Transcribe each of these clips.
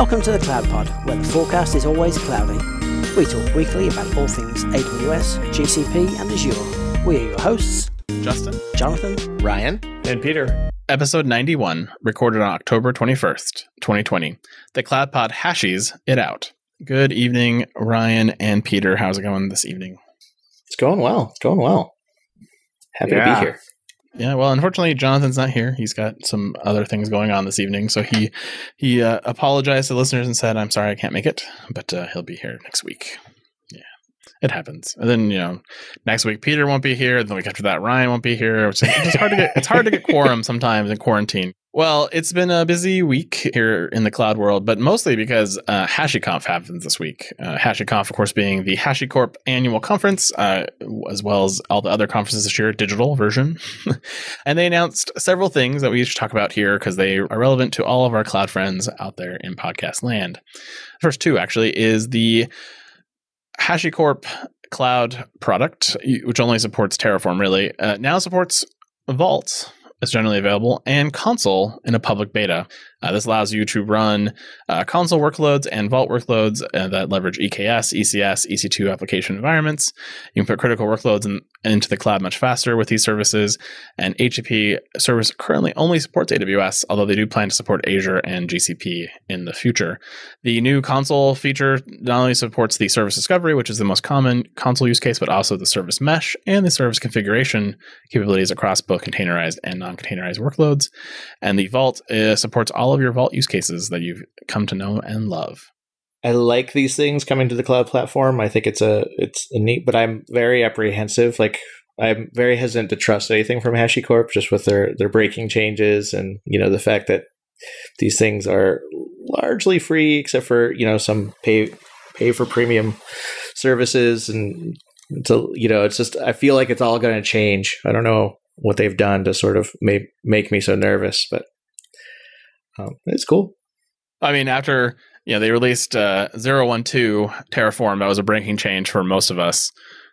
Welcome to the Cloud Pod, where the forecast is always cloudy. We talk weekly about all things AWS, GCP, and Azure. We are your hosts Justin, Jonathan, Ryan, and Peter. Episode 91, recorded on October 21st, 2020. The Cloud Pod hashes it out. Good evening, Ryan and Peter. How's it going this evening? It's going well. It's going well. Happy Yeah. to be here. Yeah, well, unfortunately, Jonathan's not here. He's got some other things going on this evening, so he he uh, apologized to listeners and said, "I'm sorry, I can't make it, but uh, he'll be here next week." Yeah, it happens. And then you know, next week Peter won't be here. Then the week after that, Ryan won't be here. It's, it's hard to get it's hard to get quorum sometimes in quarantine. Well, it's been a busy week here in the cloud world, but mostly because uh, HashiConf happens this week. Uh, HashiConf, of course, being the HashiCorp annual conference, uh, as well as all the other conferences this year, digital version. and they announced several things that we should talk about here because they are relevant to all of our cloud friends out there in podcast land. The First two, actually, is the HashiCorp cloud product, which only supports Terraform, really, uh, now supports Vault is generally available and Consul in a public beta. Uh, this allows you to run uh, Consul workloads and Vault workloads uh, that leverage EKS, ECS, EC2 application environments. You can put critical workloads in, into the cloud much faster with these services. And HCP service currently only supports AWS, although they do plan to support Azure and GCP in the future. The new Consul feature not only supports the service discovery, which is the most common Consul use case, but also the service mesh and the service configuration capabilities across both containerized and non-containerized workloads. And the Vault uh, supports all of your Vault use cases that you've come to know and love. I like these things coming to the cloud platform. I think it's a it's a neat, but I'm very apprehensive. Like I'm very hesitant to trust anything from HashiCorp just with their their breaking changes and you know the fact that these things are largely free except for you know some pay pay for premium services and so you know it's just I feel like it's all going to change. I don't know what they've done to sort of make make me so nervous, but um, it's cool. I mean, after you know they released uh, 012 Terraform, that was a breaking change for most of us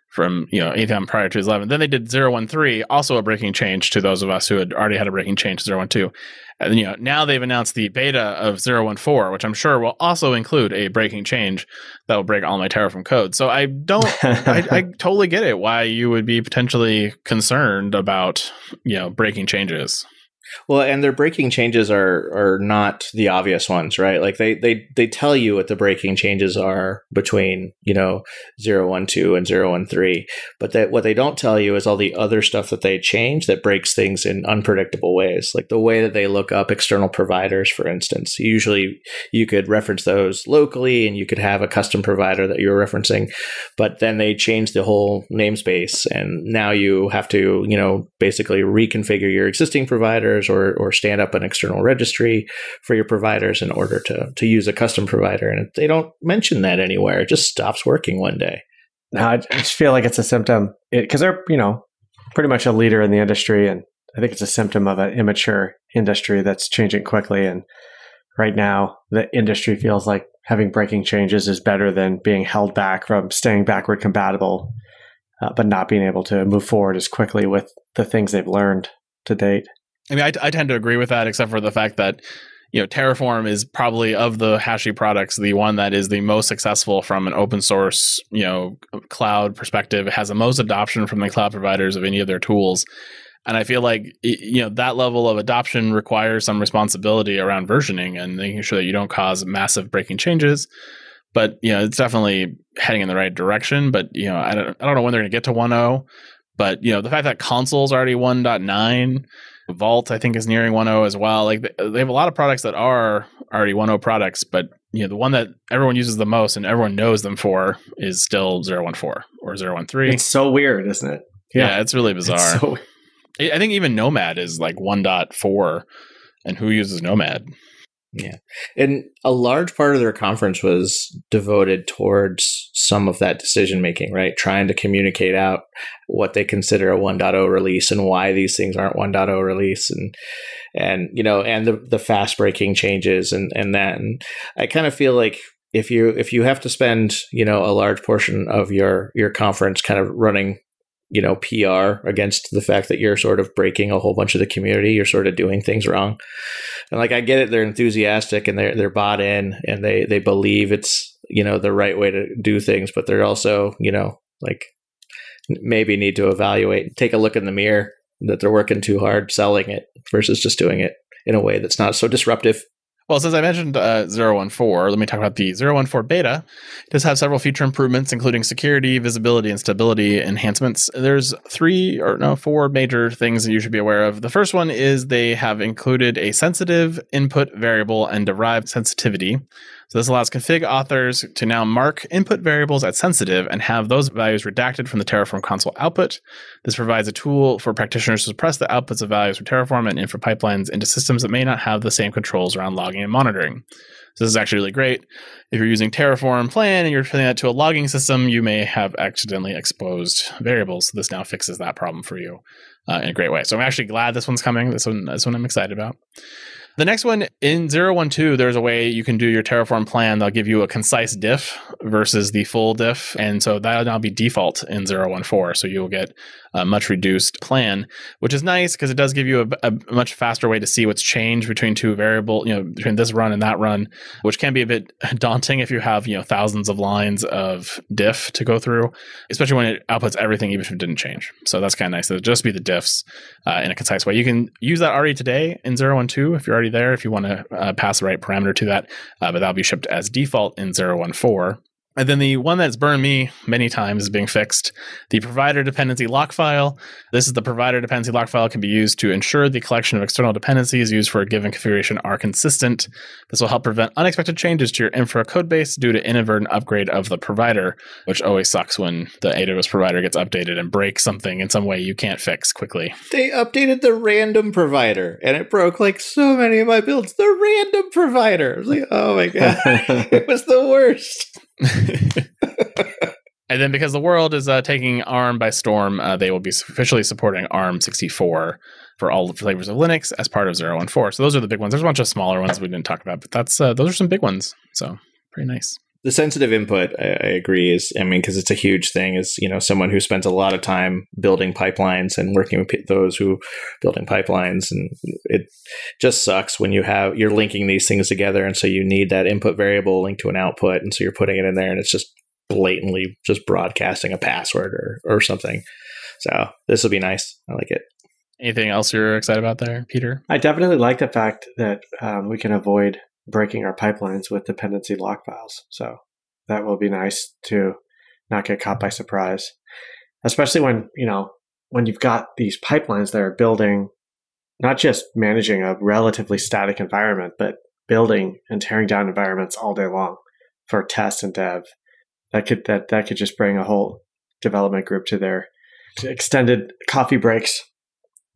from you know anytime prior to 11. Then they did 013, also a breaking change to those of us who had already had a breaking change to 012. And you know now they've announced the beta of 014, which I'm sure will also include a breaking change that will break all my Terraform code. So I don't, I, I totally get it why you would be potentially concerned about you know breaking changes. Well, and their breaking changes are are not the obvious ones, right? Like they they they tell you what the breaking changes are between, you know, 012 and 013, but that what they don't tell you is all the other stuff that they change that breaks things in unpredictable ways. Like the way that they look up external providers, for instance. Usually you could reference those locally and you could have a custom provider that you're referencing, but then they change the whole namespace and now you have to, you know, basically reconfigure your existing providers or, or stand up an external registry for your providers in order to, to use a custom provider. And they don't mention that anywhere. It just stops working one day. No, I just feel like it's a symptom because they're, you know, pretty much a leader in the industry. And I think it's a symptom of an immature industry that's changing quickly. And right now, the industry feels like having breaking changes is better than being held back from staying backward compatible, uh, but not being able to move forward as quickly with the things they've learned to date. I mean, I, I tend to agree with that, except for the fact that you know Terraform is probably of the Hashi products the one that is the most successful from an open source you know cloud perspective. It has the most adoption from the cloud providers of any of their tools, and I feel like you know that level of adoption requires some responsibility around versioning and making sure that you don't cause massive breaking changes. But you know, it's definitely heading in the right direction. But you know, I don't I don't know when they're going to get to 1.0. But you know, the fact that Consul's already 1.9 Vault, I think, is nearing 1.0 as well. Like they have a lot of products that are already 1.0 products, but you know the one that everyone uses the most and everyone knows them for is still 014 or 013. It's so weird, isn't it? yeah, it's really bizarre. It's so- I I think even Nomad is like 1.4, and who uses Nomad? Yeah. And a large part of their conference was devoted towards some of that decision making, right? Trying to communicate out what they consider a 1.0 release and why these things aren't 1.0 release and and you know and the the fast breaking changes and and that and I kind of feel like if you if you have to spend, you know, a large portion of your your conference kind of running you know PR against the fact that you're sort of breaking a whole bunch of the community. You're sort of doing things wrong, and like I get it, they're enthusiastic and they're they're bought in and they they believe it's you know the right way to do things, but they're also you know like maybe need to evaluate, take a look in the mirror that they're working too hard selling it versus just doing it in a way that's not so disruptive. Well, since I mentioned uh, 014, let me talk about the 014 beta. It does have several feature improvements, including security, visibility, and stability enhancements. There's three or no, four major things that you should be aware of. The first one is they have included a sensitive input variable and derived sensitivity. So this allows config authors to now mark input variables as sensitive and have those values redacted from the Terraform console output. This provides a tool for practitioners to suppress the outputs of values from Terraform and infra pipelines into systems that may not have the same controls around logging and monitoring. So this is actually really great. If you're using Terraform plan and you're putting that to a logging system, you may have accidentally exposed variables. So this now fixes that problem for you uh, in a great way. So I'm actually glad this one's coming. This one, this one I'm excited about. The next one in 012, there's a way you can do your Terraform plan. They'll give you a concise diff versus the full diff. And so that'll now be default in 014. So you'll get a much reduced plan, which is nice because it does give you a, a, much faster way to see what's changed between two variable, you know, between this run and that run, which can be a bit daunting if you have, you know, thousands of lines of diff to go through, especially when it outputs everything, even if it didn't change. So that's kind of nice. It'll just be the diffs uh, in a concise way. You can use that already today in 012 if you're already there, if you want to uh, pass the right parameter to that, uh, but that'll be shipped as default in 014. And then the one that's burned me many times is being fixed. The provider dependency lock file. This is the provider dependency lock file can be used to ensure the collection of external dependencies used for a given configuration are consistent. This will help prevent unexpected changes to your infra code base due to inadvertent upgrade of the provider, which always sucks when the AWS provider gets updated and breaks something in some way you can't fix quickly. They updated the random provider and it broke like so many of my builds. The random provider. I was like, oh my God. it was the worst. and then because the world is uh, taking ARM by storm, uh, they will be officially supporting ARM 64 for all the flavors of Linux as part of 014. So those are the big ones. There's a bunch of smaller ones we didn't talk about, but that's uh, those are some big ones. So pretty nice. The sensitive input, I, I agree, is I mean because it's a huge thing. Is you know someone who spends a lot of time building pipelines and working with those who building pipelines, and it just sucks when you have you're linking these things together, and so you need that input variable linked to an output, and so you're putting it in there, and it's just blatantly just broadcasting a password or or something. So this will be nice. I like it. Anything else you're excited about there, Peter? I definitely like the fact that um, we can avoid breaking our pipelines with dependency lock files. So that will be nice to not get caught by surprise, especially when, you know, when you've got these pipelines that are building, not just managing a relatively static environment, but building and tearing down environments all day long for test and dev. That could that that could just bring a whole development group to their extended coffee breaks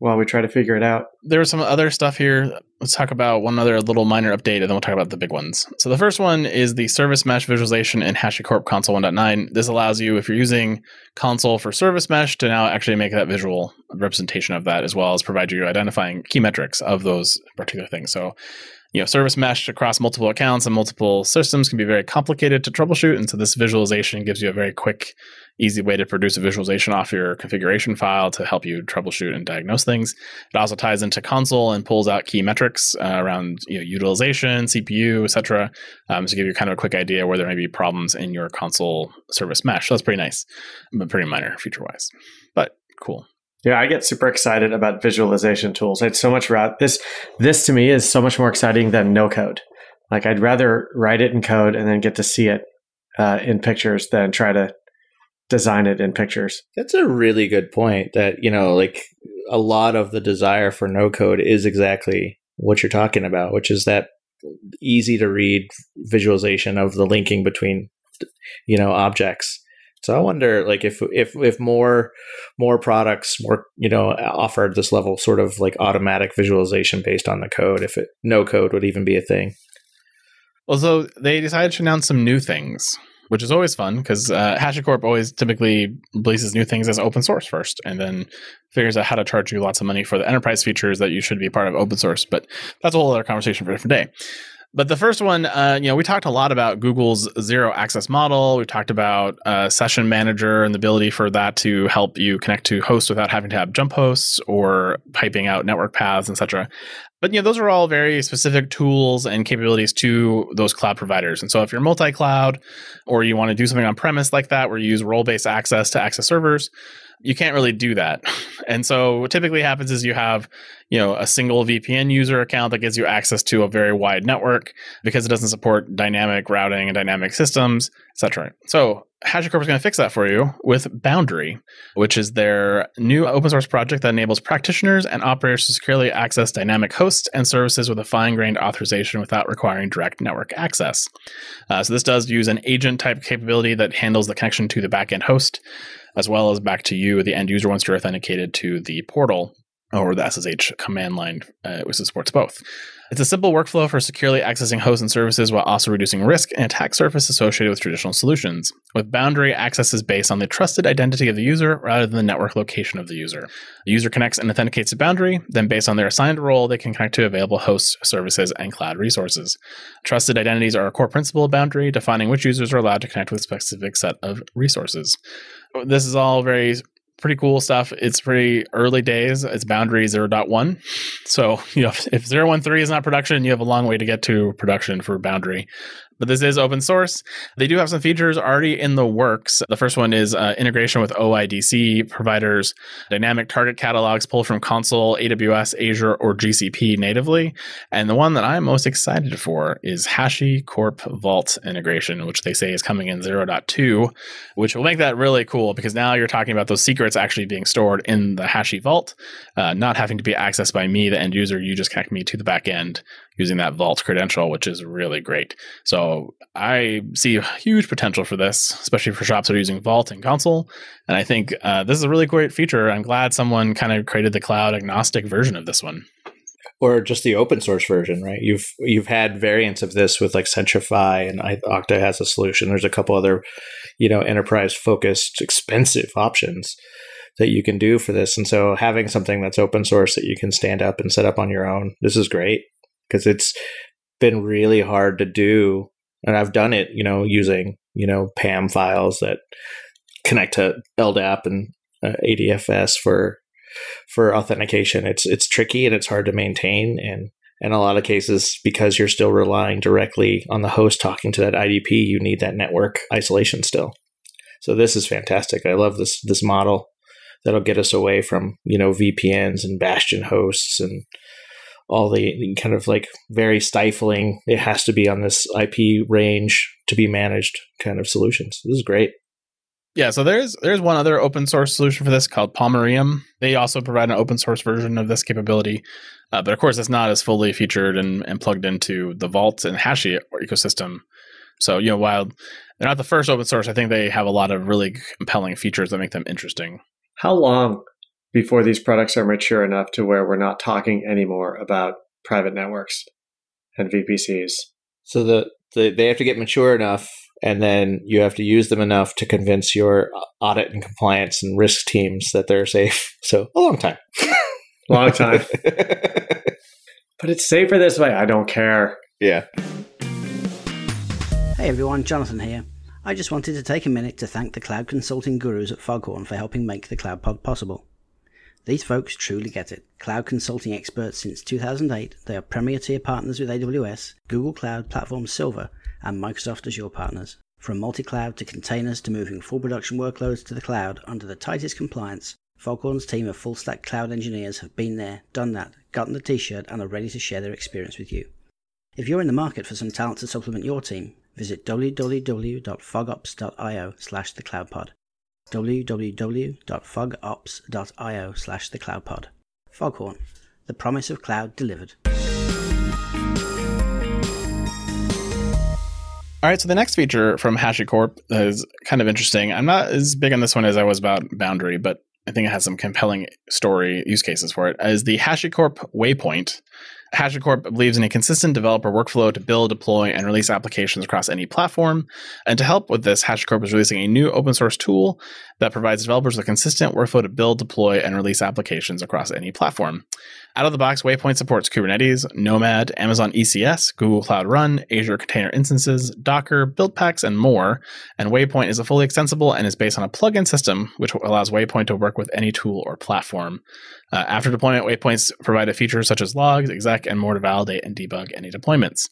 while we try to figure it out. There's some other stuff here. Let's talk about one other little minor update, and then we'll talk about the big ones. So the first one is the service mesh visualization in HashiCorp Consul 1.9. This allows you, if you're using Consul for service mesh, to now actually make that visual representation of that, as well as provide you identifying key metrics of those particular things. So you know, service mesh across multiple accounts and multiple systems can be very complicated to troubleshoot. And so this visualization gives you a very quick, easy way to produce a visualization off your configuration file to help you troubleshoot and diagnose things. It also ties into Consul and pulls out key metrics uh, around you know, utilization, CPU, etc. Um, to give you kind of a quick idea where there may be problems in your Consul service mesh. So that's pretty nice, but pretty minor feature wise. But cool. Yeah, I get super excited about visualization tools. It's so much ra- this this to me is so much more exciting than no code. Like I'd rather write it in code and then get to see it uh, in pictures than try to design it in pictures. That's a really good point. That you know, like a lot of the desire for no code is exactly what you're talking about, which is that easy to read visualization of the linking between you know objects so I wonder, like, if if if more more products, more you know, offered this level sort of like automatic visualization based on the code, if it no code would even be a thing. Well, so they decided to announce some new things, which is always fun because uh, HashiCorp always typically releases new things as open source first, and then figures out how to charge you lots of money for the enterprise features that you should be part of open source. But that's a whole other conversation for a different day. But the first one, uh, you know, we talked a lot about Google's zero access model. We talked about uh, Session Manager and the ability for that to help you connect to hosts without having to have jump hosts or piping out network paths, etc. But you know, those are all very specific tools and capabilities to those cloud providers. And so, if you're multi-cloud or you want to do something on premise like that, where you use role-based access to access servers, you can't really do that. And so what typically happens is you have, you know, a single VPN user account that gives you access to a very wide network because it doesn't support dynamic routing and dynamic systems, etc. So HashiCorp is going to fix that for you with Boundary, which is their new open source project that enables practitioners and operators to securely access dynamic hosts and services with a fine grained authorization without requiring direct network access. Uh, so, this does use an agent type capability that handles the connection to the backend host as well as back to you, the end user, once you're authenticated to the portal or the SSH command line, uh, which supports both. It's a simple workflow for securely accessing hosts and services while also reducing risk and attack surface associated with traditional solutions. With Boundary, access is based on the trusted identity of the user rather than the network location of the user. The user connects and authenticates to Boundary, then based on their assigned role, they can connect to available hosts, services, and cloud resources. Trusted identities are a core principle of Boundary, defining which users are allowed to connect with a specific set of resources. This is all very pretty cool stuff. It's pretty early days. It's boundary 0.1. So, you know, if, if 0.13 is not production, you have a long way to get to production for boundary but this is open source. They do have some features already in the works. The first one is uh, integration with OIDC providers, dynamic target catalogs pulled from Consul, AWS, Azure, or GCP natively. And the one that I'm most excited for is HashiCorp Vault integration, which they say is coming in 0.2, which will make that really cool because now you're talking about those secrets actually being stored in the Hashi Vault, uh, not having to be accessed by me, the end user. You just connect me to the back end using that vault credential, which is really great. So I see huge potential for this, especially for shops that are using Vault and Console. And I think uh, this is a really great feature. I'm glad someone kind of created the cloud agnostic version of this one. Or just the open source version, right? You've you've had variants of this with like Centrify and Okta has a solution. There's a couple other, you know, enterprise focused, expensive options that you can do for this. And so having something that's open source that you can stand up and set up on your own, this is great because it's been really hard to do. And I've done it, you know, using, you know, PAM files that connect to LDAP and uh, ADFS for for authentication. It's it's tricky and it's hard to maintain and in a lot of cases because you're still relying directly on the host talking to that IDP, you need that network isolation still. So this is fantastic. I love this this model that'll get us away from, you know, VPNs and bastion hosts and all the kind of like very stifling, it has to be on this IP range to be managed kind of solutions. This is great. Yeah, so there's there's one other open source solution for this called Pomerium. They also provide an open source version of this capability, uh, but of course it's not as fully featured and, and plugged into the Vault and Hashi ecosystem. So you know, while they're not the first open source, I think they have a lot of really compelling features that make them interesting. How long before these products are mature enough to where we're not talking anymore about private networks and VPCs. So the, the they have to get mature enough and then you have to use them enough to convince your uh, audit and compliance and risk teams that they're safe. So a long time. long time. but it's safer this way. I don't care. Yeah. Hey everyone, Jonathan here. I just wanted to take a minute to thank the cloud consulting gurus at Foghorn for helping make the Cloud Pod possible. These folks truly get it. Cloud consulting experts since 2008, they are premier tier partners with AWS, Google Cloud Platform Silver, and Microsoft Azure partners. From multi cloud to containers to moving full production workloads to the cloud under the tightest compliance, Foghorn's team of full stack cloud engineers have been there, done that, gotten the t shirt, and are ready to share their experience with you. If you're in the market for some talent to supplement your team, visit www.fogops.io slash thecloudpod www.fogops.io slash thecloudpod. Foghorn, the promise of cloud delivered. All right, so the next feature from HashiCorp is kind of interesting. I'm not as big on this one as I was about Boundary, but I think it has some compelling story use cases for it. Is the HashiCorp Waypoint. HashiCorp believes in a consistent developer workflow to build, deploy, and release applications across any platform. And to help with this, HashiCorp is releasing a new open source tool that provides developers a consistent workflow to build, deploy, and release applications across any platform. Out of the box, Waypoint supports Kubernetes, Nomad, Amazon ECS, Google Cloud Run, Azure Container Instances, Docker, build packs, and more. And Waypoint is a fully extensible and is based on a plugin system, which allows Waypoint to work with any tool or platform. Uh, after deployment, Waypoints provide a features such as logs, exec, and more to validate and debug any deployments.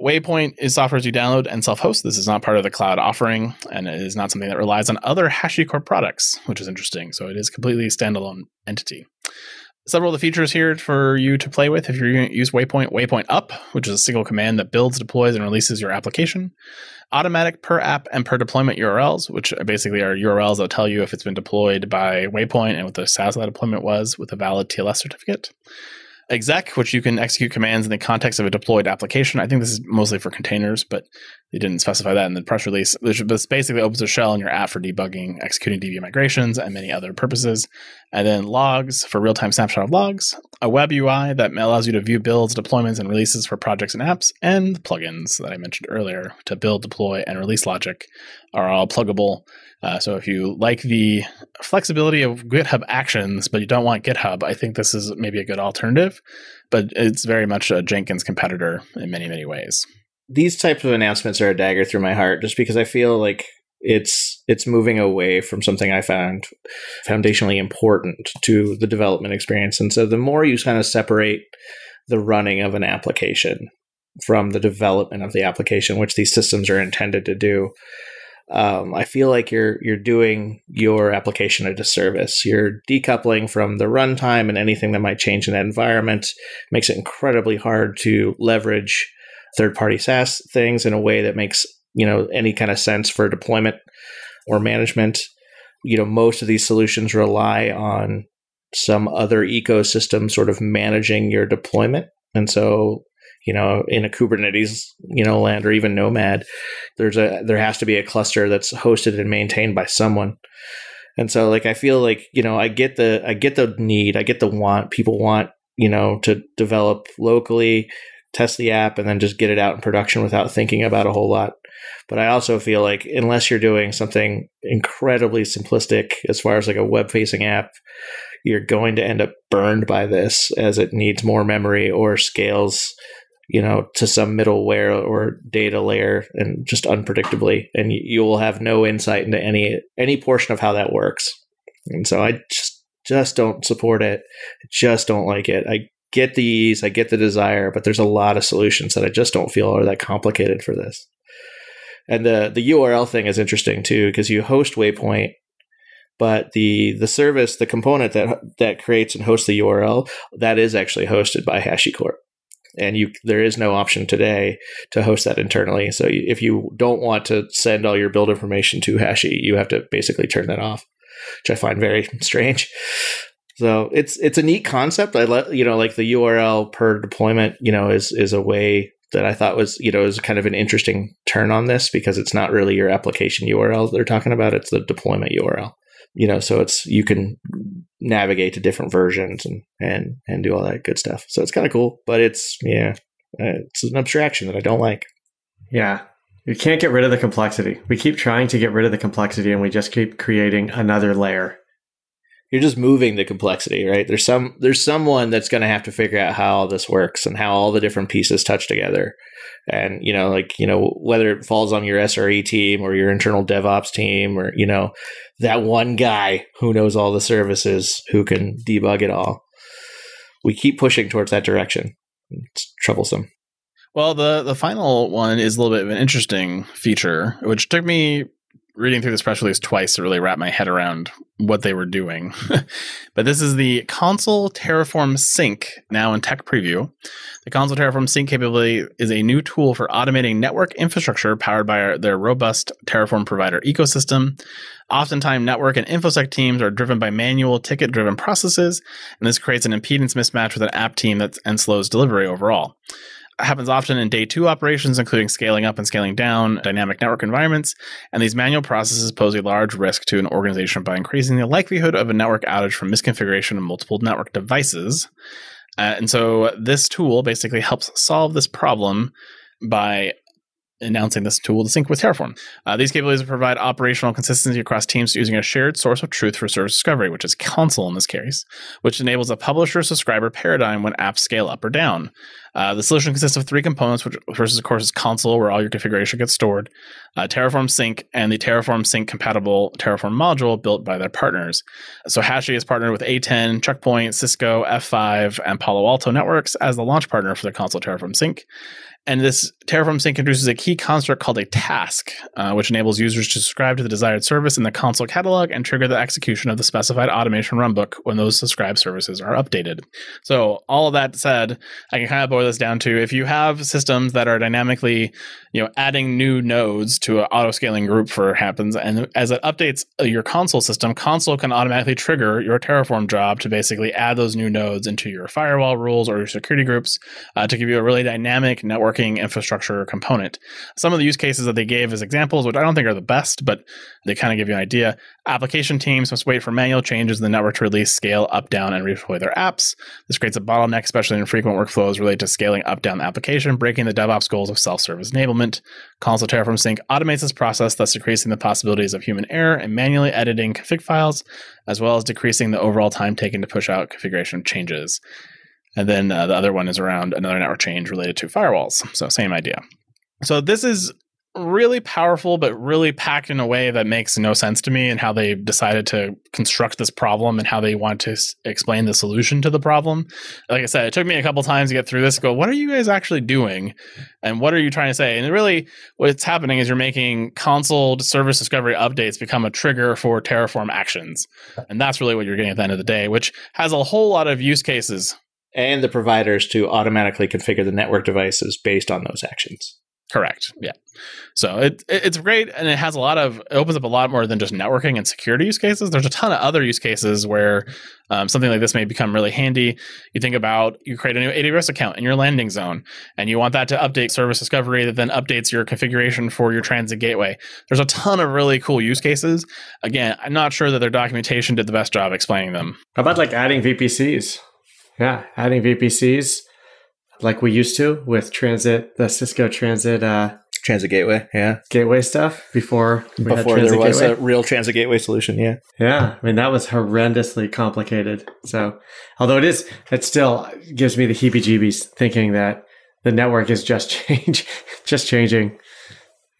Waypoint is software you download and self host. This is not part of the cloud offering, and it is not something that relies on other HashiCorp products, which is interesting. So it is completely standalone entity several of the features here for you to play with if to use Waypoint. Waypoint up, which is a single command that builds, deploys, and releases your application. Automatic per app and per deployment URLs, which basically are URLs that tell you if it's been deployed by Waypoint and what the of that deployment was with a valid TLS certificate exec, which you can execute commands in the context of a deployed application. I think this is mostly for containers, but they didn't specify that in the press release. This basically opens a shell in your app for debugging, executing DB migrations, and many other purposes. And then logs for real time snapshot of logs, a web UI that allows you to view builds, deployments, and releases for projects and apps, and plugins that I mentioned earlier to build, deploy, and release logic are all pluggable uh, so if you like the flexibility of GitHub Actions, but you don't want GitHub, I think this is maybe a good alternative. But it's very much a Jenkins competitor in many, many ways. These types of announcements are a dagger through my heart, just because I feel like it's it's moving away from something I found foundationally important to the development experience. And so the more you kind of separate the running of an application from the development of the application, which these systems are intended to do, um, I feel like you're you're doing your application a disservice. You're decoupling from the runtime and anything that might change in that environment. Makes it incredibly hard to leverage third-party SaaS things in a way that makes you know any kind of sense for deployment or management. You know, most of these solutions rely on some other ecosystem sort of managing your deployment, and so you know, in a Kubernetes, you know, land or even Nomad, there's a there has to be a cluster that's hosted and maintained by someone. And so like I feel like, you know, I get the I get the need, I get the want. People want, you know, to develop locally, test the app and then just get it out in production without thinking about a whole lot. But I also feel like unless you're doing something incredibly simplistic as far as like a web facing app, you're going to end up burned by this as it needs more memory or scales you know, to some middleware or data layer and just unpredictably, and you will have no insight into any any portion of how that works. And so I just just don't support it. Just don't like it. I get the ease, I get the desire, but there's a lot of solutions that I just don't feel are that complicated for this. And the the URL thing is interesting too because you host Waypoint, but the the service, the component that that creates and hosts the URL, that is actually hosted by HashiCorp and you there is no option today to host that internally. So if you don't want to send all your build information to Hashi, you have to basically turn that off, which I find very strange. So it's it's a neat concept. I let you know like the URL per deployment, you know, is is a way that I thought was you know is kind of an interesting turn on this because it's not really your application URL they're talking about; it's the deployment URL you know, so it's you can navigate to different versions and and and do all that good stuff. So it's kind of cool, but it's yeah, uh, it's an abstraction that I don't like. Yeah, you can't get rid of the complexity. We keep trying to get rid of the complexity, and we just keep creating another layer. You're just moving the complexity, right? There's some there's someone that's going to have to figure out how all this works and how all the different pieces touch together and you know like you know whether it falls on your SRE team or your internal DevOps team or you know that one guy who knows all the services who can debug it all. We keep pushing towards that direction. It's troublesome. Well, the the final one is a little bit of an interesting feature, which took me reading through this press release twice to really wrap my head around what they were doing. but this is the Consul Terraform Sync, now in tech preview. The Consul Terraform Sync capability is a new tool for automating network infrastructure powered by our, their robust Terraform provider ecosystem. Oftentimes, network and InfoSec teams are driven by manual ticket driven processes, and this creates an impedance mismatch with an app team that and slows delivery overall happens often in day two operations, including scaling up and scaling down dynamic network environments. And these manual processes pose a large risk to an organization by increasing the likelihood of a network outage from misconfiguration of multiple network devices. Uh, and so this tool basically helps solve this problem by announcing this tool to sync with Terraform. Uh, these capabilities provide operational consistency across teams using a shared source of truth for service discovery, which is Consul in this case, which enables a publisher subscriber paradigm when apps scale up or down. Uh, the solution consists of three components, which first, of course, is Consul, where all your configuration gets stored, uh, Terraform Sync, and the Terraform Sync compatible Terraform module built by their partners. So Hashi is partnered with A10, Checkpoint, Cisco, F5, and Palo Alto Networks as the launch partner for the Consul Terraform Sync. And this Terraform Sync introduces a key construct called a task, uh, which enables users to subscribe to the desired service in the Consul catalog and trigger the execution of the specified automation runbook when those subscribed services are updated. So, all of that said, I can kind of boil this down to if you have systems that are dynamically, you know, adding new nodes to an auto scaling group for happens, and as it updates uh, your Consul system, Consul can automatically trigger your Terraform job to basically add those new nodes into your firewall rules or your security groups uh, to give you a really dynamic networking infrastructure component. Some of the use cases that they gave as examples, which I don't think are the best, but they kind of give you an idea. Application teams must wait for manual changes in the network to release, scale up, down, and redeploy their apps. This creates a bottleneck, especially in frequent workflows related to scaling up, down the application, breaking the DevOps goals of self-service enablement. Consul Terraform Sync automates this process, thus decreasing the possibilities of human error and manually editing config files, as well as decreasing the overall time taken to push out configuration changes. And then uh, the other one is around another network change related to firewalls. So, same idea. So, this is really powerful, but really packed in a way that makes no sense to me and how they decided to construct this problem and how they want to s- explain the solution to the problem. Like I said, it took me a couple times to get through this. Go, what are you guys actually doing? And what are you trying to say? And really, what's happening is you're making Consul service discovery updates become a trigger for Terraform actions. And that's really what you're getting at the end of the day, which has a whole lot of use cases and the providers to automatically configure the network devices based on those actions. Correct. Yeah. So it, it's great, and it has a lot of it opens up a lot more than just networking and security use cases. There's a ton of other use cases where um, something like this may become really handy. You think about you create a new AWS account in your landing zone, and you want that to update service discovery that then updates your configuration for your transit gateway. There's a ton of really cool use cases. Again, I'm not sure that their documentation did the best job explaining them. How about like adding VPCs? Yeah, adding VPCs like we used to with transit, the Cisco Transit uh, Transit Gateway, yeah. gateway stuff before Before there was Gateway. a real Transit Gateway solution, yeah. Yeah, I mean that was horrendously complicated. So, although it is, it still gives me the heebie-jeebies thinking that the network is just change, just changing,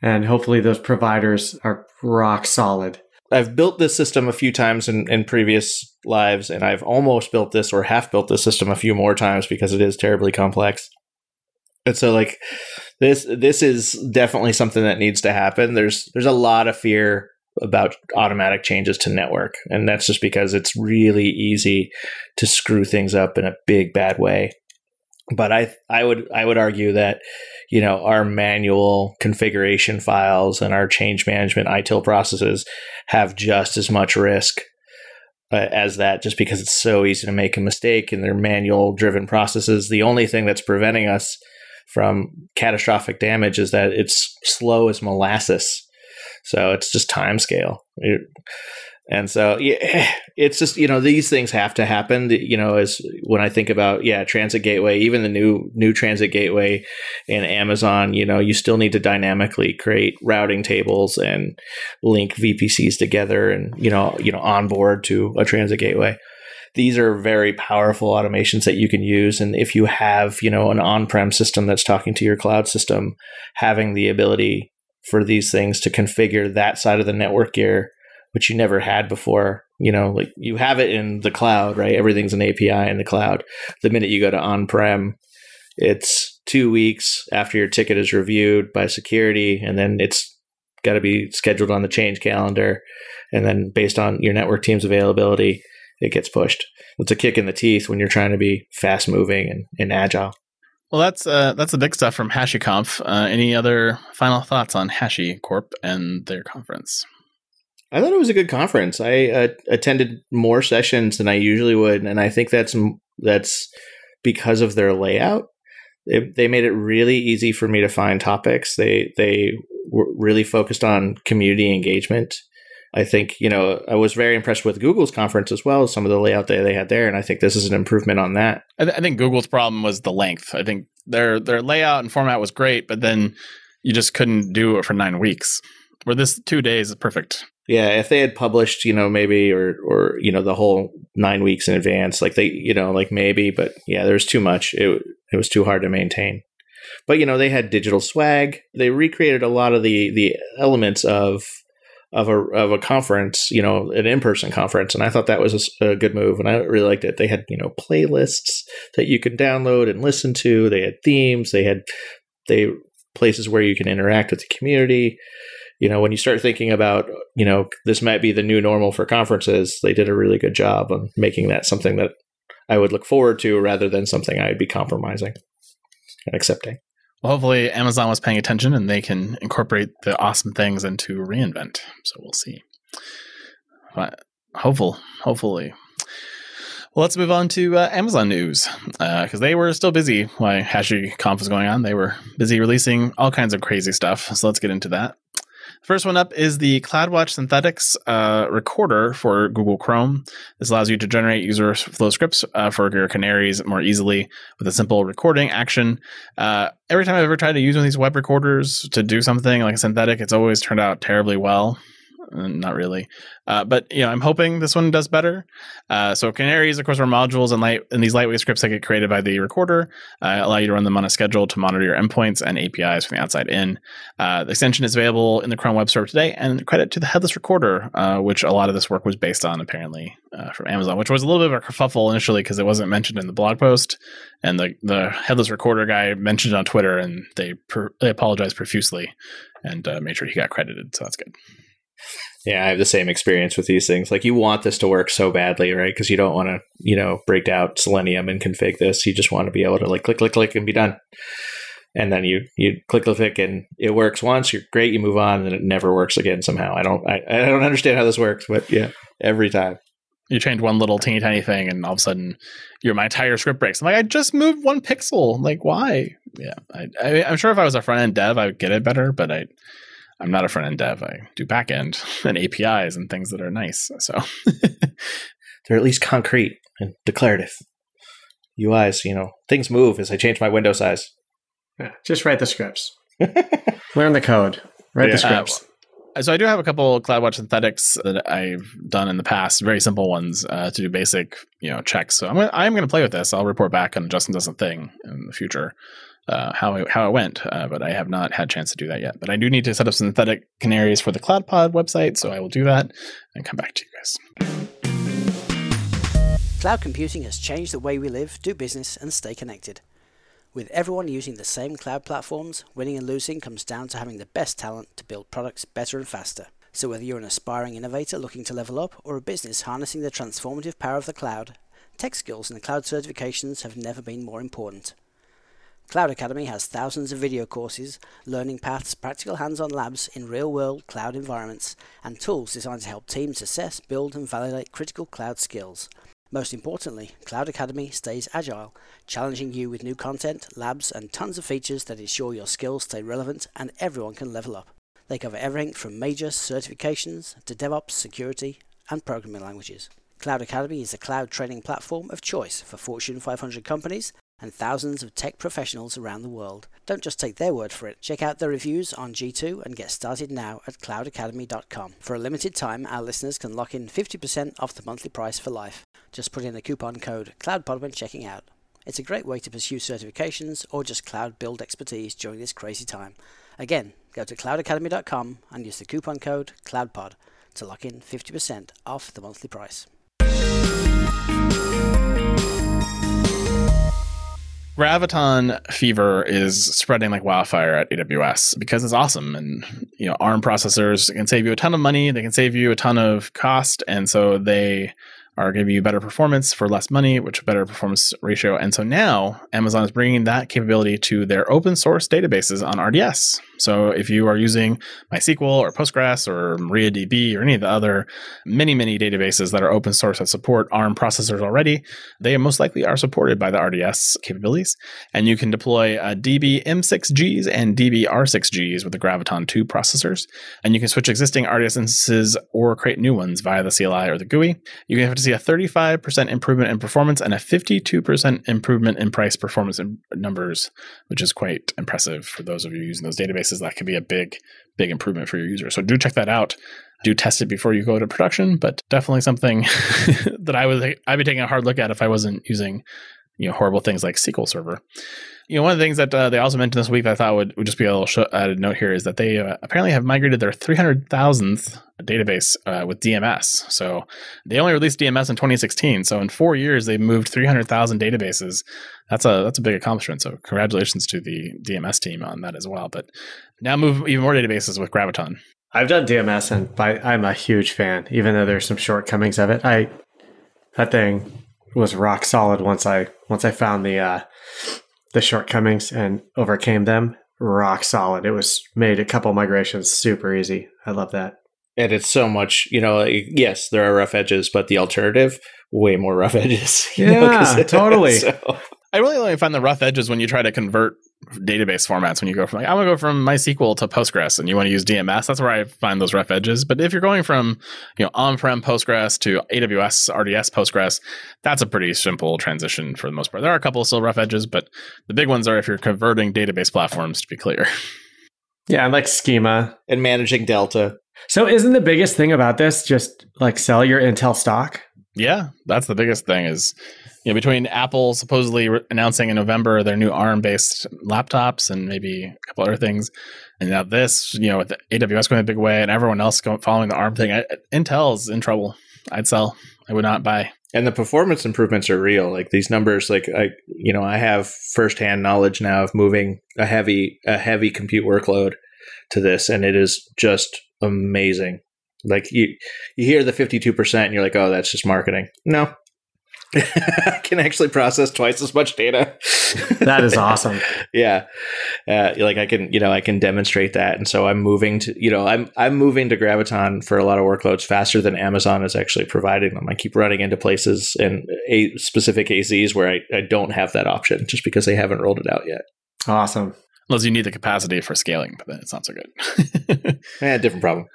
and hopefully those providers are rock solid. I've built this system a few times in, in previous lives, and I've almost built this or half built this system a few more times because it is terribly complex. And so, like this, this is definitely something that needs to happen. There's there's a lot of fear about automatic changes to network, and that's just because it's really easy to screw things up in a big bad way. But I I would I would argue that you know our manual configuration files and our change management ITIL processes have just as much risk uh, as that just because it's so easy to make a mistake in their manual driven processes. The only thing that's preventing us from catastrophic damage is that it's slow as molasses. So it's just time scale It- and so yeah, it's just you know these things have to happen. You know as when i think about yeah transit gateway even the new new transit gateway in amazon you know you still need to dynamically create routing tables and link vpcs together and you know you know onboard to a transit gateway. These are very powerful automations that you can use. And if you have you know an on-prem system that's talking to your cloud system having the ability for these things to configure that side of the network gear which you never had before you know like you have it in the cloud right? Everything's an api in the cloud. The minute you go to on-prem it's two weeks after your ticket is reviewed by security and then it's got to be scheduled on the change calendar. And then based on your network team's availability it gets pushed. It's a kick in the teeth when you're trying to be fast moving and, and agile. Well, that's uh, that's the big stuff from HashiConf. Uh, any other final thoughts on HashiCorp and their conference? I thought it was a good conference. I uh, attended more sessions than I usually would, and I think that's that's because of their layout. They, they made it really easy for me to find topics. They they were really focused on community engagement. I think you know I was very impressed with Google's conference as well. Some of the layout that they had there, and I think this is an improvement on that. I, th- I think Google's problem was the length. I think their their layout and format was great, but then you just couldn't do it for nine weeks. Where this two days is perfect. Yeah, if they had published, you know, maybe or or you know the whole nine weeks in advance, like they, you know, like maybe, but yeah, there's too much. It it was too hard to maintain. But you know, they had digital swag. They recreated a lot of the the elements of of a of a conference, you know, an in person conference, and I thought that was a, a, good move, and I really liked it. They had you know playlists that you could download and listen to. They had themes. They had they places where you can interact with the community you know, when you start thinking about, you know, this might be the new normal for conferences, they did a really good job on making that something that I would look forward to rather than something I'd be compromising and accepting. Well, hopefully Amazon was paying attention and they can incorporate the awesome things into reInvent. So we'll see. But hopeful, hopefully. Well, let's move on to uh, Amazon news because uh, they were still busy while HashiConf was going on. They were busy releasing all kinds of crazy stuff. So let's get into that. First one up is the CloudWatch Synthetics uh, recorder for Google Chrome. This allows you to generate user flow scripts uh, for your canaries more easily with a simple recording action. Uh, every time I've ever tried to use one of these web recorders to do something like a synthetic, it's always turned out terribly well. Uh, not really. Uh, but you know, I'm hoping this one does better. Uh, so canaries, of course, are modules and light and these lightweight scripts that get created by the recorder uh, allow you to run them on a schedule to monitor your endpoints and APIs from the outside in. Uh, the extension is available in the Chrome Web Store today, and credit to the headless recorder, uh, which a lot of this work was based on, apparently from Amazon, which was a little bit of a kerfuffle initially because it wasn't mentioned in the blog post, and the the headless recorder guy mentioned it on Twitter, and they per, they apologized profusely and made sure he got credited. So that's good. Yeah, I have the same experience with these things. Like you want this to work so badly, right? Because you don't want to, you know, break out Selenium and config this. You just want to be able to like click, click, click, and be done. And then you you click, click, click, and it works once. You're great. You move on, and it never works again somehow. I don't I, I don't understand how this works, but yeah, every time you change one little teeny tiny thing, and all of a sudden, your my entire script breaks. I'm like, I just moved one pixel. Like, why? Yeah, I, I I'm sure if I was a front end dev, I would get it better, but I I'm not a front end dev. I do back end and APIs and things that are nice. So they're at least concrete and declarative. UIs, you know, things move as I change my window size. Yeah, just write the scripts. Learn the code. Write yeah. the scripts. Uh, so I do have a couple CloudWatch synthetics that I've done in the past, very simple ones uh, to do basic, you know, checks. So I'm gonna, I'm going to play with this. I'll report back on Justin does a thing in the future uh, how it, how it went, uh, but I have not had a chance to do that yet. But I do need to set up synthetic canaries for the CloudPod website, so I will do that and come back to you guys. Cloud computing has changed the way we live, do business, and stay connected. With everyone using the same cloud platforms, winning and losing comes down to having the best talent to build products better and faster. So whether you're an aspiring innovator looking to level up or a business harnessing the transformative power of the cloud, tech skills and cloud certifications have never been more important. Cloud Academy has thousands of video courses, learning paths, practical hands-on labs in real-world cloud environments, and tools designed to help teams assess, build, and validate critical cloud skills. Most importantly, Cloud Academy stays agile, challenging you with new content, labs, and tons of features that ensure your skills stay relevant and everyone can level up. They cover everything from major certifications to DevOps, security, and programming languages. Cloud Academy is a cloud training platform of choice for Fortune 500 companies and thousands of tech professionals around the world. Don't just take their word for it. Check out the reviews on G2 and get started now at cloudacademy.com. For a limited time, our listeners can lock in 50% off the monthly price for life. Just put in the coupon code CloudPod when checking out. It's a great way to pursue certifications or just cloud build expertise during this crazy time. Again, go to cloudacademy.com and use the coupon code CloudPod to lock in 50% off the monthly price. Graviton fever is spreading like wildfire at AWS because it's awesome. And, you know, ARM processors can save you a ton of money. They can save you a ton of cost. And so they are giving you better performance for less money, which better performance ratio. And so now Amazon is bringing that capability to their open source databases on RDS. So if you are using MySQL or Postgres or MariaDB or any of the other many, many databases that are open source that support ARM processors already, they most likely are supported by the RDS capabilities. And you can deploy uh, DB M6Gs and DB R6Gs with the Graviton 2 processors. And you can switch existing RDS instances or create new ones via the CLI or the GUI. You can have to see a 35% improvement in performance and a 52% improvement in price performance numbers, which is quite impressive for those of you using those databases. Is that could be a big, big improvement for your user. So do check that out. Do test it before you go to production, but definitely something that I would I'd be taking a hard look at if I wasn't using you know horrible things like SQL Server. You know, one of the things that uh, they also mentioned this week I thought would, would just be a little show, added note here is that they uh, apparently have migrated their 300,000th database uh, with DMS. So they only released DMS in 2016. So in four years, they moved 300,000 databases. That's a that's a big accomplishment. So congratulations to the DMS team on that as well. But now move even more databases with Graviton. I've done DMS and by, I'm a huge fan, even though there's some shortcomings of it. I that thing was rock solid once I once I found the uh, the shortcomings and overcame them, rock solid. It was made a couple migrations super easy. I love that. And it's so much, you know, yes, there are rough edges, but the alternative, way more rough edges. yeah, know, totally. So. I really only find the rough edges when you try to convert database formats. When you go from like, I'm gonna go from MySQL to Postgres, and you want to use DMS. That's where I find those rough edges. But if you're going from you know on-prem Postgres to AWS RDS Postgres, that's a pretty simple transition for the most part. There are a couple of still rough edges, but the big ones are if you're converting database platforms. To be clear. Yeah, and like schema and managing Delta. So, isn't the biggest thing about this just like sell your Intel stock? Yeah, that's the biggest thing is you know, between Apple supposedly re- announcing in November their new ARM-based laptops and maybe a couple other things, and now this, you know, with AWS going a big way and everyone else going following the ARM thing, I, Intel's in trouble. I'd sell. I would not buy. And the performance improvements are real. Like these numbers, like I, you know, I have firsthand knowledge now of moving a heavy, a heavy compute workload to this, and it is just amazing. Like you, you hear the fifty-two percent, and you're like, "Oh, that's just marketing." No, I can actually process twice as much data. that is awesome. yeah, uh, like I can, you know, I can demonstrate that, and so I'm moving to, you know, I'm I'm moving to Graviton for a lot of workloads faster than Amazon is actually providing them. I keep running into places and a specific AZs where I, I don't have that option just because they haven't rolled it out yet. Awesome. Unless you need the capacity for scaling, but then it's not so good. yeah, different problem.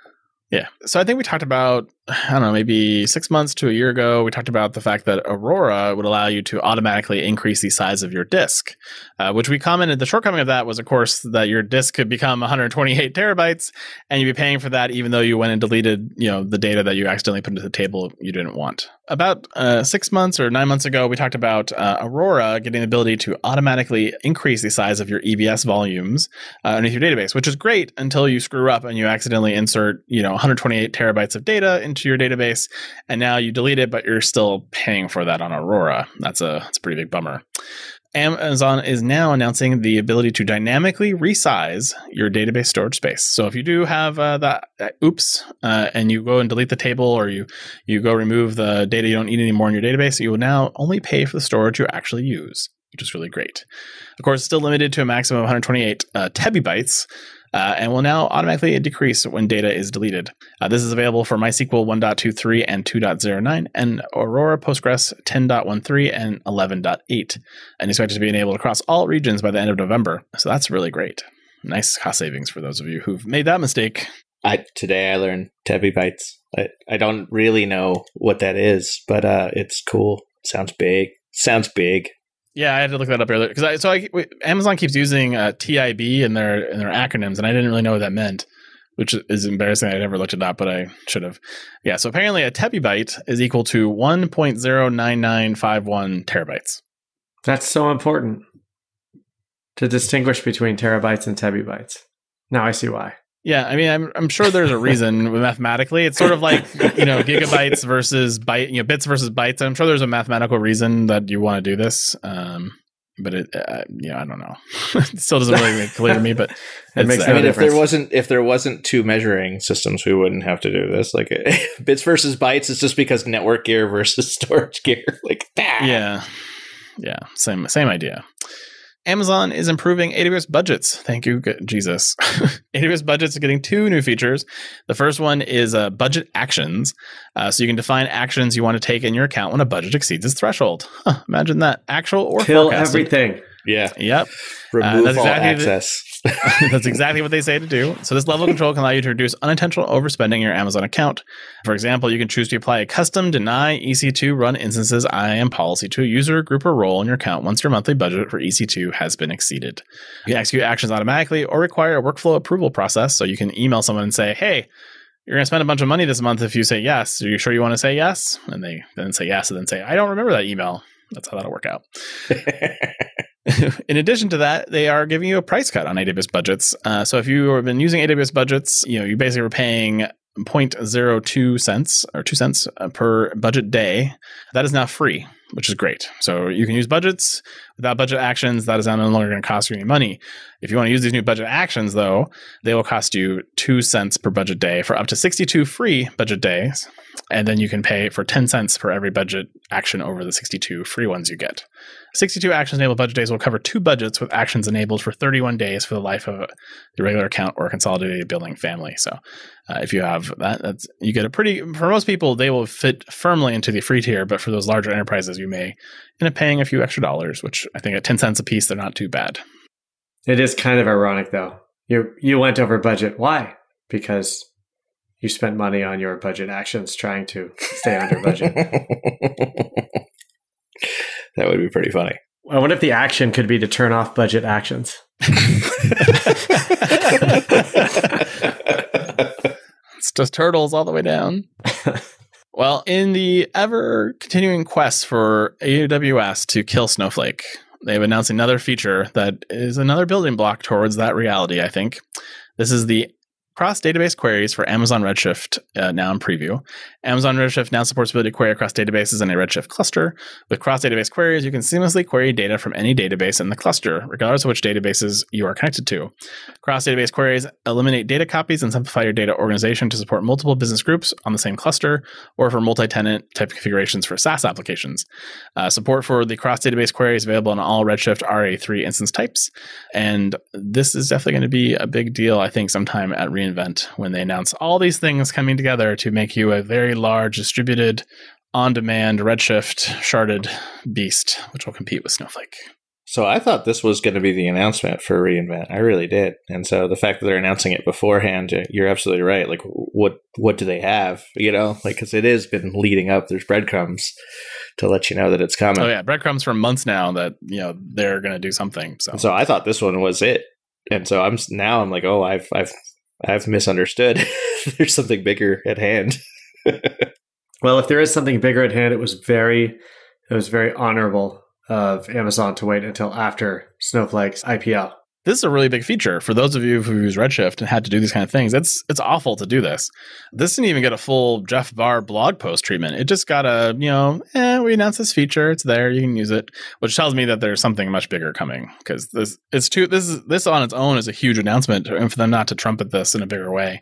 Yeah. So I think we talked about, I don't know, maybe six months to a year ago, we talked about the fact that Aurora would allow you to automatically increase the size of your disk, uh, which we commented. The shortcoming of that was, of course, that your disk could become 128 terabytes and you'd be paying for that even though you went and deleted, you know, the data that you accidentally put into the table you didn't want. About uh, six months or nine months ago, we talked about uh, Aurora getting the ability to automatically increase the size of your EBS volumes uh, underneath your database, which is great until you screw up and you accidentally insert, you know, 128 terabytes of data into your database, and now you delete it, but you're still paying for that on Aurora. That's a that's a pretty big bummer. Amazon is now announcing the ability to dynamically resize your database storage space. So if you do have uh, that, that oops, uh, and you go and delete the table, or you you go remove the data you don't need anymore in your database, you will now only pay for the storage you actually use, which is really great. Of course, still limited to a maximum of 128 uh, tebibytes uh, and will now automatically decrease when data is deleted. Uh, this is available for MySQL 1.23 and 2.09 and Aurora Postgres 10.13 and 11.8 and expected to be enabled across all regions by the end of November. So that's really great. Nice cost savings for those of you who've made that mistake. I, today I learned tebibytes. I, I don't really know what that is, but uh, it's cool. Sounds big. Sounds big. Yeah, I had to look that up earlier because I so I, Amazon keeps using uh, TIB in their in their acronyms, and I didn't really know what that meant, which is embarrassing. I never looked it up, but I should have. Yeah, so apparently a tebibyte is equal to one point zero nine nine five one terabytes. That's so important to distinguish between terabytes and tebibytes. Now I see why. Yeah, I mean, I'm I'm sure there's a reason mathematically. It's sort of like you know gigabytes versus byte, you know bits versus bytes. I'm sure there's a mathematical reason that you want to do this. Um, but it, uh, you know, I don't know. it still doesn't really make clear to me. But it makes. I mean, difference. if there wasn't if there wasn't two measuring systems, we wouldn't have to do this. Like bits versus bytes is just because network gear versus storage gear. Like that. Yeah, yeah, same same idea. Amazon is improving AWS budgets. Thank you, Jesus. AWS budgets are getting two new features. The first one is uh, budget actions. Uh, so you can define actions you want to take in your account when a budget exceeds its threshold. Huh, imagine that. Actual or Kill forecasted. everything. Yeah. Yep. Remove uh, that's all exactly the- access. That's exactly what they say to do. So this level of control can allow you to reduce unintentional overspending in your Amazon account. For example, you can choose to apply a custom deny EC2 run instances IAM policy to a user, group, or role in your account once your monthly budget for EC2 has been exceeded. You can execute actions automatically or require a workflow approval process. So you can email someone and say, hey, you're going to spend a bunch of money this month if you say yes. Are you sure you want to say yes? And they then say yes and then say, I don't remember that email. That's how that'll work out. in addition to that, they are giving you a price cut on AWS budgets. Uh, so if you have been using AWS budgets, you know you basically were paying 0.02 cents or 2 cents uh, per budget day. That is now free, which is great. So you can use budgets without budget actions. That is now no longer going to cost you any money. If you want to use these new budget actions, though, they will cost you 2 cents per budget day for up to 62 free budget days. And then you can pay for 10 cents for every budget action over the 62 free ones you get. 62 actions enabled budget days will cover two budgets with actions enabled for 31 days for the life of the regular account or consolidated billing family. So uh, if you have that, that's, you get a pretty, for most people, they will fit firmly into the free tier. But for those larger enterprises, you may end up paying a few extra dollars, which I think at 10 cents a piece, they're not too bad. It is kind of ironic though. You you went over budget. Why? Because you spent money on your budget actions trying to stay under budget. that would be pretty funny. I wonder if the action could be to turn off budget actions. It's just turtles all the way down. well, in the ever continuing quest for AWS to kill Snowflake, they've announced another feature that is another building block towards that reality, I think. This is the cross database queries for Amazon Redshift uh, now in preview. Amazon Redshift now supports ability to query across databases in a Redshift cluster. With cross database queries, you can seamlessly query data from any database in the cluster, regardless of which databases you are connected to. Cross database queries eliminate data copies and simplify your data organization to support multiple business groups on the same cluster or for multi tenant type configurations for SaaS applications. Uh, support for the cross database query is available on all Redshift RA3 instance types. And this is definitely going to be a big deal, I think, sometime at reInvent when they announce all these things coming together to make you a very large distributed on demand Redshift sharded beast, which will compete with Snowflake. So I thought this was going to be the announcement for reInvent. I really did. And so the fact that they're announcing it beforehand, you're absolutely right. Like, what what do they have? You know, like because it has been leading up. There's breadcrumbs to let you know that it's coming. Oh yeah, breadcrumbs for months now that you know they're going to do something. So, so I thought this one was it. And so I'm now I'm like, oh, I've I've I've misunderstood. There's something bigger at hand. Well, if there is something bigger at hand, it was very it was very honorable of Amazon to wait until after Snowflake's IPO. This is a really big feature for those of you who use Redshift and had to do these kind of things. It's it's awful to do this. This didn't even get a full Jeff Barr blog post treatment. It just got a you know, eh, we announced this feature. It's there. You can use it, which tells me that there's something much bigger coming because this it's too this is this on its own is a huge announcement, and for them not to trumpet this in a bigger way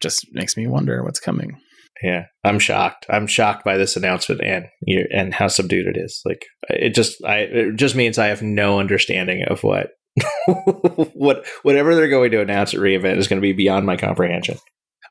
just makes me wonder what's coming. Yeah, I'm shocked. I'm shocked by this announcement and and how subdued it is. Like it just I it just means I have no understanding of what what whatever they're going to announce at reInvent is going to be beyond my comprehension.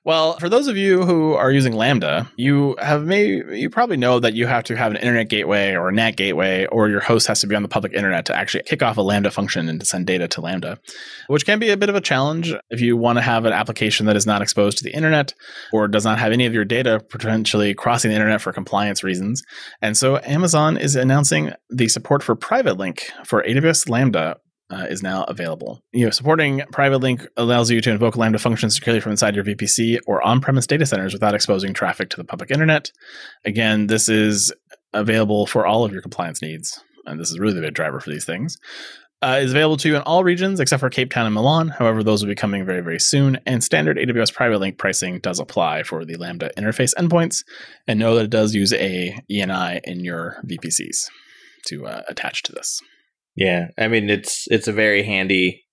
Well, for those of you who are using Lambda, you have may you probably know that you have to have an internet gateway or a NAT gateway, or your host has to be on the public internet to actually kick off a Lambda function and to send data to Lambda, which can be a bit of a challenge if you want to have an application that is not exposed to the internet or does not have any of your data potentially crossing the internet for compliance reasons. And so Amazon is announcing the support for private link for AWS Lambda uh, is now available. You know, supporting private link allows you to invoke Lambda functions securely from inside your VPC or on-premise data centers without exposing traffic to the public internet. Again, this is available for all of your compliance needs, and this is really the big driver for these things. Uh, is available to you in all regions except for Cape Town and Milan. However, those will be coming very, very soon. And standard AWS private link pricing does apply for the Lambda interface endpoints. And know that it does use a ENI in your VPCs to uh, attach to this. Yeah, I mean it's it's a very handy,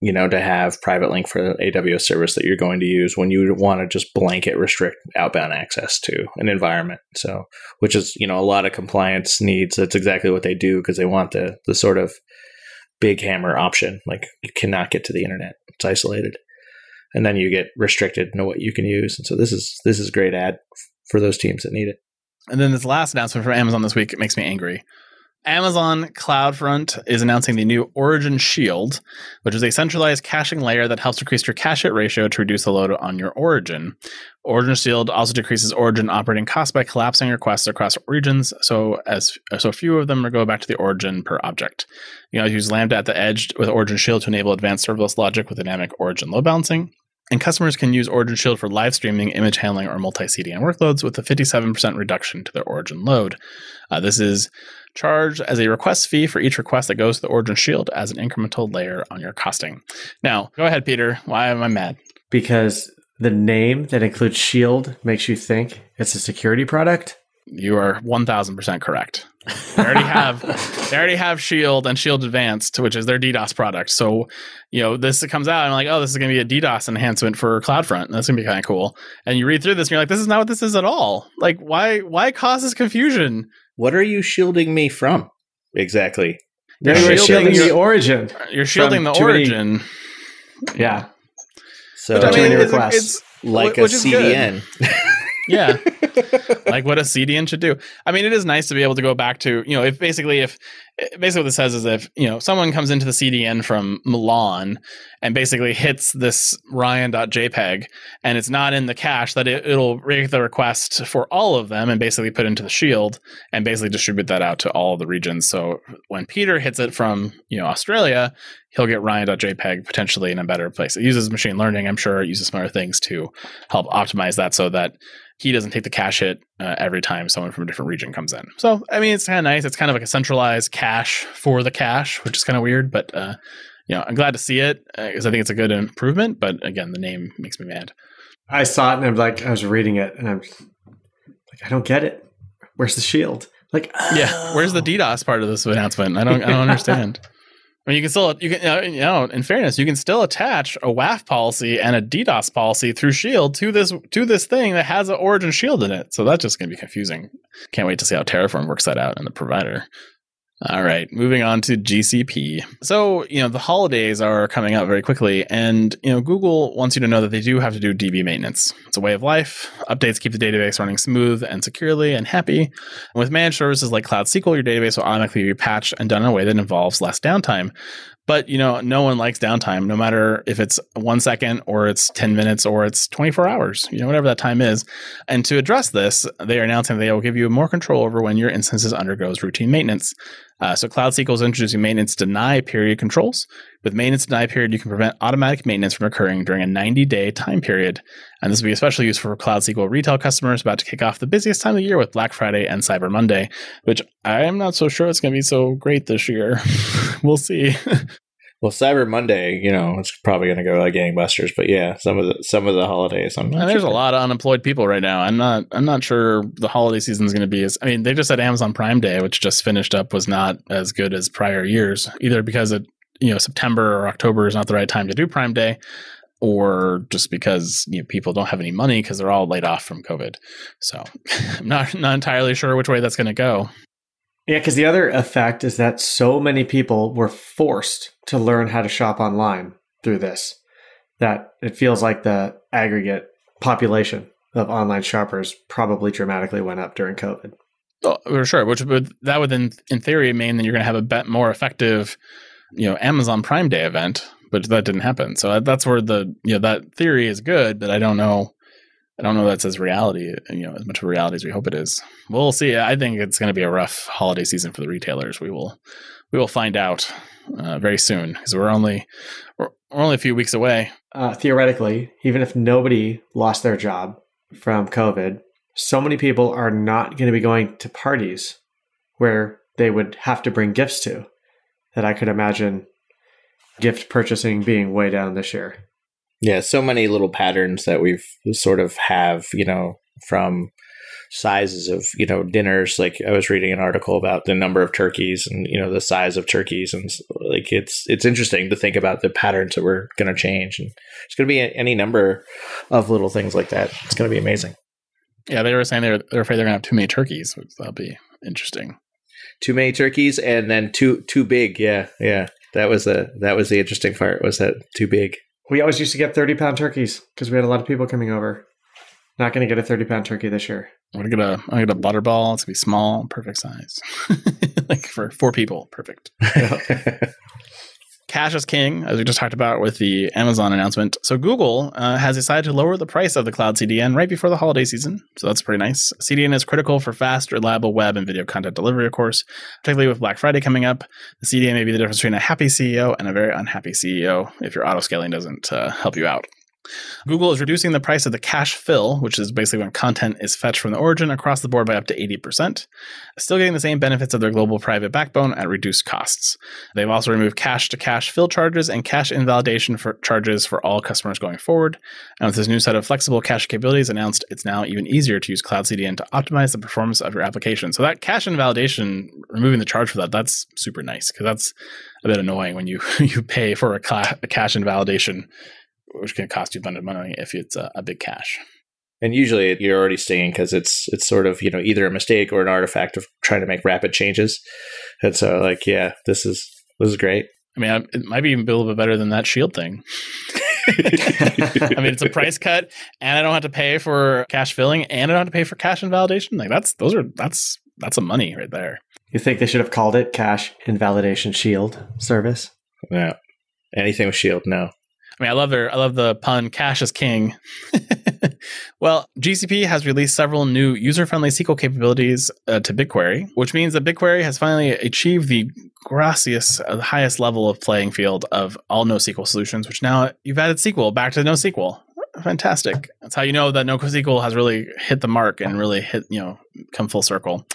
you know, to have private link for AWS service that you're going to use when you want to just blanket restrict outbound access to an environment. So, which is you know a lot of compliance needs. That's exactly what they do because they want the the sort of big hammer option. Like you cannot get to the internet; it's isolated, and then you get restricted in what you can use. And so this is this is great ad for those teams that need it. And then this last announcement from Amazon this week makes me angry. Amazon CloudFront is announcing the new Origin Shield, which is a centralized caching layer that helps decrease your cache hit ratio to reduce the load on your origin. Origin Shield also decreases origin operating costs by collapsing requests across regions, so as so few of them go back to the origin per object. You know, use Lambda at the edge with Origin Shield to enable advanced serverless logic with dynamic origin load balancing. And customers can use Origin Shield for live streaming, image handling, or multi CDN workloads with a 57% reduction to their origin load. Uh, this is charged as a request fee for each request that goes to the Origin Shield as an incremental layer on your costing. Now, go ahead, Peter. Why am I mad? Because the name that includes Shield makes you think it's a security product. You are one thousand percent correct. They already have they already have Shield and Shield Advanced, which is their DDoS product. So, you know, this comes out, and I'm like, oh, this is gonna be a DDoS enhancement for CloudFront. That's gonna be kind of cool. And you read through this, and you're like, this is not what this is at all. Like, why why cause this confusion? What are you shielding me from? Exactly. You're You're shielding shielding your- the origin. You're shielding the too many- origin. Yeah. So Too many it's- it's- like wh- a which. CDN. yeah. Like what a cdn should do. I mean it is nice to be able to go back to you know if basically if basically what this says is if you know someone comes into the cdn from milan and basically hits this ryan.jpg and it's not in the cache that it, it'll make the request for all of them and basically put into the shield and basically distribute that out to all the regions so when peter hits it from you know australia he'll get ryan.jpg potentially in a better place it uses machine learning i'm sure it uses some other things to help optimize that so that he doesn't take the cache hit uh, every time someone from a different region comes in. So, I mean, it's kind of nice. It's kind of like a centralized cache for the cache, which is kind of weird, but uh, you know, I'm glad to see it because I think it's a good improvement. But again, the name makes me mad. I saw it and I'm like, I was reading it and I'm like, I don't get it. Where's the shield? Like, Yeah, where's the oh. DDoS part of this announcement? I don't, I don't understand. I mean, you can still, you can, you know, you know, in fairness, you can still attach a WAF policy and a DDoS policy through Shield to this to this thing that has an Origin Shield in it. So that's just going to be confusing. Can't wait to see how Terraform works that out in the provider. All right, moving on to GCP. So, you know, the holidays are coming up very quickly, and, you know, Google wants you to know that they do have to do DB maintenance. It's a way of life. Updates keep the database running smooth and securely and happy. And with managed services like Cloud SQL, your database will automatically be patched and done in a way that involves less downtime. But, you know, no one likes downtime, no matter if it's one second or it's 10 minutes or it's 24 hours, you know, whatever that time is. And to address this, they are announcing they will give you more control over when your instances undergoes routine maintenance. Uh, so Cloud SQL is introducing maintenance deny period controls. With maintenance deny period, you can prevent automatic maintenance from occurring during a 90 day time period. And this will be especially useful for Cloud SQL retail customers about to kick off the busiest time of the year with Black Friday and Cyber Monday, which I am not so sure it's going to be so great this year. we'll see. Well, Cyber Monday, you know, it's probably going to go like gangbusters. But yeah, some of the some of the holidays, I'm there's a lot of unemployed people right now. I'm not. I'm not sure the holiday season is going to be as. I mean, they just said Amazon Prime Day, which just finished up, was not as good as prior years, either because it, you know, September or October is not the right time to do Prime Day, or just because you know people don't have any money because they're all laid off from COVID. So I'm not not entirely sure which way that's going to go. Yeah, because the other effect is that so many people were forced to learn how to shop online through this that it feels like the aggregate population of online shoppers probably dramatically went up during COVID. Oh, for sure. Which would that would in in theory mean that you're going to have a bet more effective, you know, Amazon Prime Day event, but that didn't happen. So uh, that's where the you know that theory is good, but I don't know. I don't know that's as reality, you know, as much of reality as we hope it is. We'll see. I think it's going to be a rough holiday season for the retailers. We will, we will find out uh, very soon because we're only we're, we're only a few weeks away. Uh, theoretically, even if nobody lost their job from COVID, so many people are not going to be going to parties where they would have to bring gifts to that I could imagine gift purchasing being way down this year. Yeah, so many little patterns that we've sort of have, you know, from sizes of, you know, dinners. Like I was reading an article about the number of turkeys and, you know, the size of turkeys. And like it's, it's interesting to think about the patterns that we're going to change. And it's going to be any number of little things like that. It's going to be amazing. Yeah, they were saying they're they're afraid they're going to have too many turkeys. Which that'll be interesting. Too many turkeys and then too, too big. Yeah. Yeah. That was the that was the interesting part. Was that too big? We always used to get 30 pound turkeys because we had a lot of people coming over. Not going to get a 30 pound turkey this year. I'm gonna get a I'm gonna get a butterball. It's gonna be small, perfect size, like for four people, perfect. Cache is king, as we just talked about with the Amazon announcement. So Google uh, has decided to lower the price of the cloud CDN right before the holiday season. So that's pretty nice. CDN is critical for fast, reliable web and video content delivery, of course, particularly with Black Friday coming up. The CDN may be the difference between a happy CEO and a very unhappy CEO if your auto scaling doesn't uh, help you out. Google is reducing the price of the cache fill, which is basically when content is fetched from the origin across the board by up to 80%, still getting the same benefits of their global private backbone at reduced costs. They've also removed cache to cache fill charges and cache invalidation for charges for all customers going forward. And with this new set of flexible cache capabilities announced, it's now even easier to use Cloud CDN to optimize the performance of your application. So that cache invalidation, removing the charge for that, that's super nice because that's a bit annoying when you you pay for a, a cache invalidation which can cost you a bunch of money if it's a, a big cache. And usually you're already stinging because it's it's sort of you know either a mistake or an artifact of trying to make rapid changes. And so like yeah, this is this is great. I mean, it might be even a little bit better than that shield thing. I mean, it's a price cut, and I don't have to pay for cache filling, and I don't have to pay for cache invalidation. Like that's those are that's that's a money right there. You think they should have called it cache Invalidation Shield Service? Yeah. Anything with shield, no. I mean, I love their I love the pun cache is king. well, GCP has released several new user-friendly SQL capabilities uh, to BigQuery, which means that BigQuery has finally achieved the gracious, uh, highest level of playing field of all NoSQL solutions, which now you've added SQL back to NoSQL. Fantastic. That's how you know that NoSQL has really hit the mark and really hit, you know, come full circle.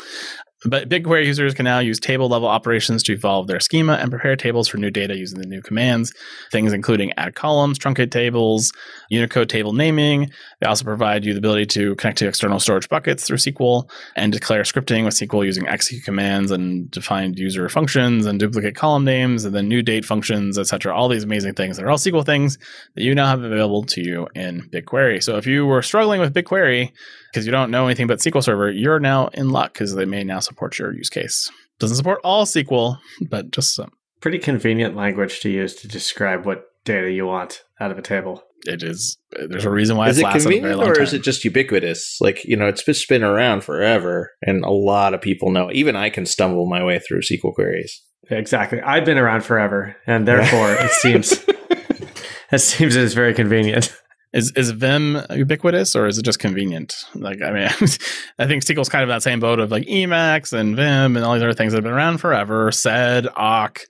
But BigQuery users can now use table level operations to evolve their schema and prepare tables for new data using the new commands. Things including add columns, truncate tables, Unicode table naming. They also provide you the ability to connect to external storage buckets through SQL and declare scripting with SQL using execute commands and define user functions and duplicate column names and then new date functions, etc. All these amazing things that are all SQL things that you now have available to you in BigQuery. So if you were struggling with BigQuery because you don't know anything about SQL Server, you're now in luck because they may now support your use case. Doesn't support all SQL, but just some. Pretty convenient language to use to describe what data you want out of a table. It is. Uh, there's a reason why is it's it lasted a very convenient long or time. is it just ubiquitous? Like you know, it's just been around forever, and a lot of people know. Even I can stumble my way through SQL queries. Exactly. I've been around forever, and therefore it seems it seems it's very convenient. Is is Vim ubiquitous or is it just convenient? Like, I mean, I think SQL's kind of that same boat of like Emacs and Vim and all these other things that have been around forever. Sed, Awk,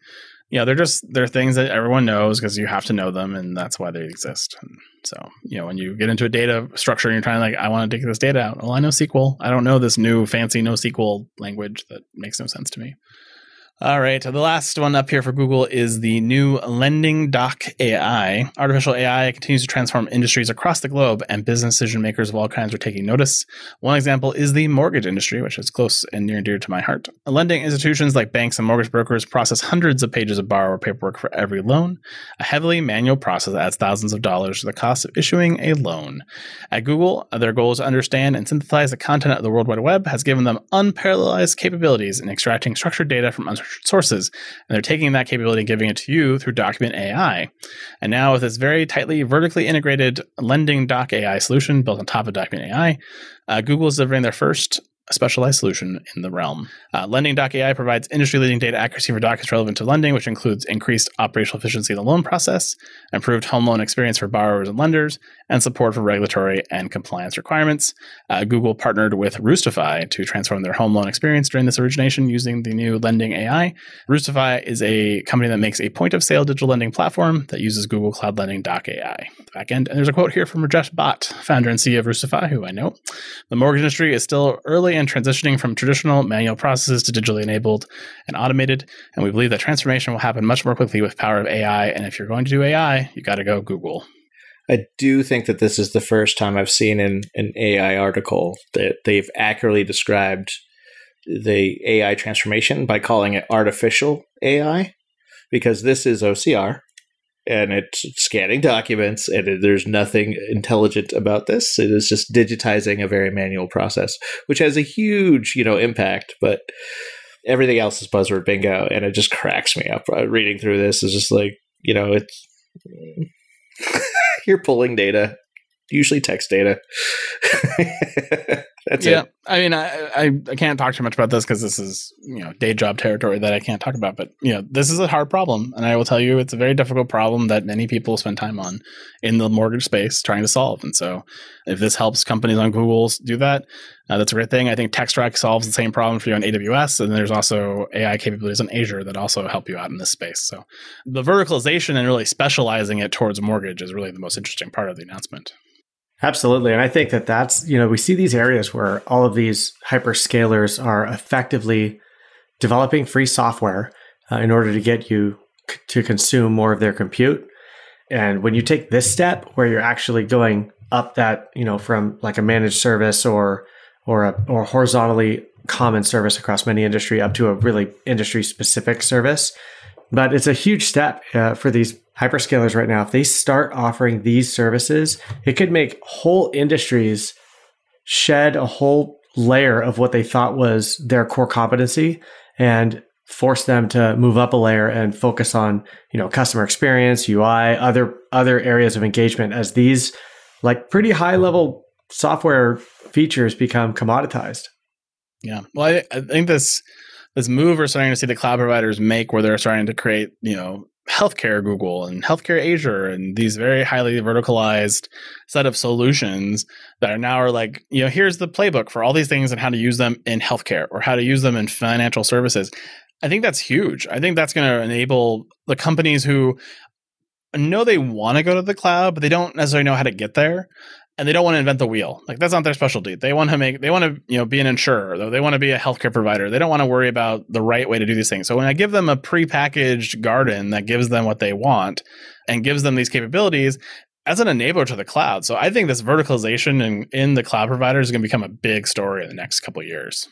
you know, they're just they're things that everyone knows because you have to know them, and that's why they exist. And so, you know, when you get into a data structure and you're trying to like, I want to dig this data out. Well, I know SQL. I don't know this new fancy NoSQL language that makes no sense to me. All right. The last one up here for Google is the new Lending Doc AI. Artificial AI continues to transform industries across the globe, and business decision makers of all kinds are taking notice. One example is the mortgage industry, which is close and near and dear to my heart. Lending institutions like banks and mortgage brokers process hundreds of pages of borrower paperwork for every loan. A heavily manual process that adds thousands of dollars to the cost of issuing a loan. At Google, their goal is to understand and synthesize the content of the World Wide Web has given them unparalleled capabilities in extracting structured data from unstructured sources, and they're taking that capability and giving it to you through Document AI. And now, with this very tightly vertically integrated lending doc AI solution built on top of Document AI, uh, Google is delivering their first specialized solution in the realm. Uh, lending Doc AI provides industry leading data accuracy for documents relevant to lending, which includes increased operational efficiency in the loan process, improved home loan experience for borrowers and lenders, and support for regulatory and compliance requirements. Uh, Google partnered with Roostify to transform their home loan experience during this origination using the new lending AI. Roostify is a company that makes a point of sale digital lending platform that uses Google Cloud Lending Doc AI backend. And there's a quote here from Rajesh Bhatt, founder and CEO of Roostify, who I know. The mortgage industry is still early and transitioning from traditional manual processes to digitally enabled and automated. And we believe that transformation will happen much more quickly with power of AI. And if you're going to do AI, you got to go Google. I do think that this is the first time I've seen in an AI article that they've accurately described the AI transformation by calling it artificial AI, because this is OCR and it's scanning documents, and it, there's nothing intelligent about this. It is just digitizing a very manual process, which has a huge, you know, impact. But everything else is buzzword bingo, and it just cracks me up. Uh, reading through this is just like you know it's you're pulling data, usually text data. That's yeah, it. I mean, I, I I can't talk too much about this because this is you know day job territory that I can't talk about. But you know, this is a hard problem, and I will tell you, it's a very difficult problem that many people spend time on in the mortgage space trying to solve. And so, if this helps companies on Google do that, uh, that's a great thing. I think Textract solves the same problem for you on AWS, and there's also AI capabilities on Azure that also help you out in this space. So, the verticalization and really specializing it towards mortgage is really the most interesting part of the announcement. Absolutely. And I think that that's, you know, we see these areas where all of these hyperscalers are effectively developing free software uh, in order to get you c- to consume more of their compute. And when you take this step where you're actually going up that, you know, from like a managed service or or a or horizontally common service across many industry up to a really industry specific service, but it's a huge step uh, for these hyperscalers right now. If they start offering these services, it could make whole industries shed a whole layer of what they thought was their core competency and force them to move up a layer and focus on, you know, customer experience, UI, other other areas of engagement as these like pretty high level software features become commoditized. Yeah. Well, I, I think this this move we're starting to see the cloud providers make where they're starting to create, you know, healthcare Google and healthcare Azure and these very highly verticalized set of solutions that are now are like, you know, here's the playbook for all these things and how to use them in healthcare or how to use them in financial services. I think that's huge. I think that's going to enable the companies who know they want to go to the cloud, but they don't necessarily know how to get there and they don't want to invent the wheel. Like that's not their specialty. They want to make they want to, you know, be an insurer, though they want to be a healthcare provider. They don't want to worry about the right way to do these things. So when I give them a prepackaged garden that gives them what they want and gives them these capabilities, as an enabler to the cloud. So I think this verticalization in, in the cloud providers is going to become a big story in the next couple of years.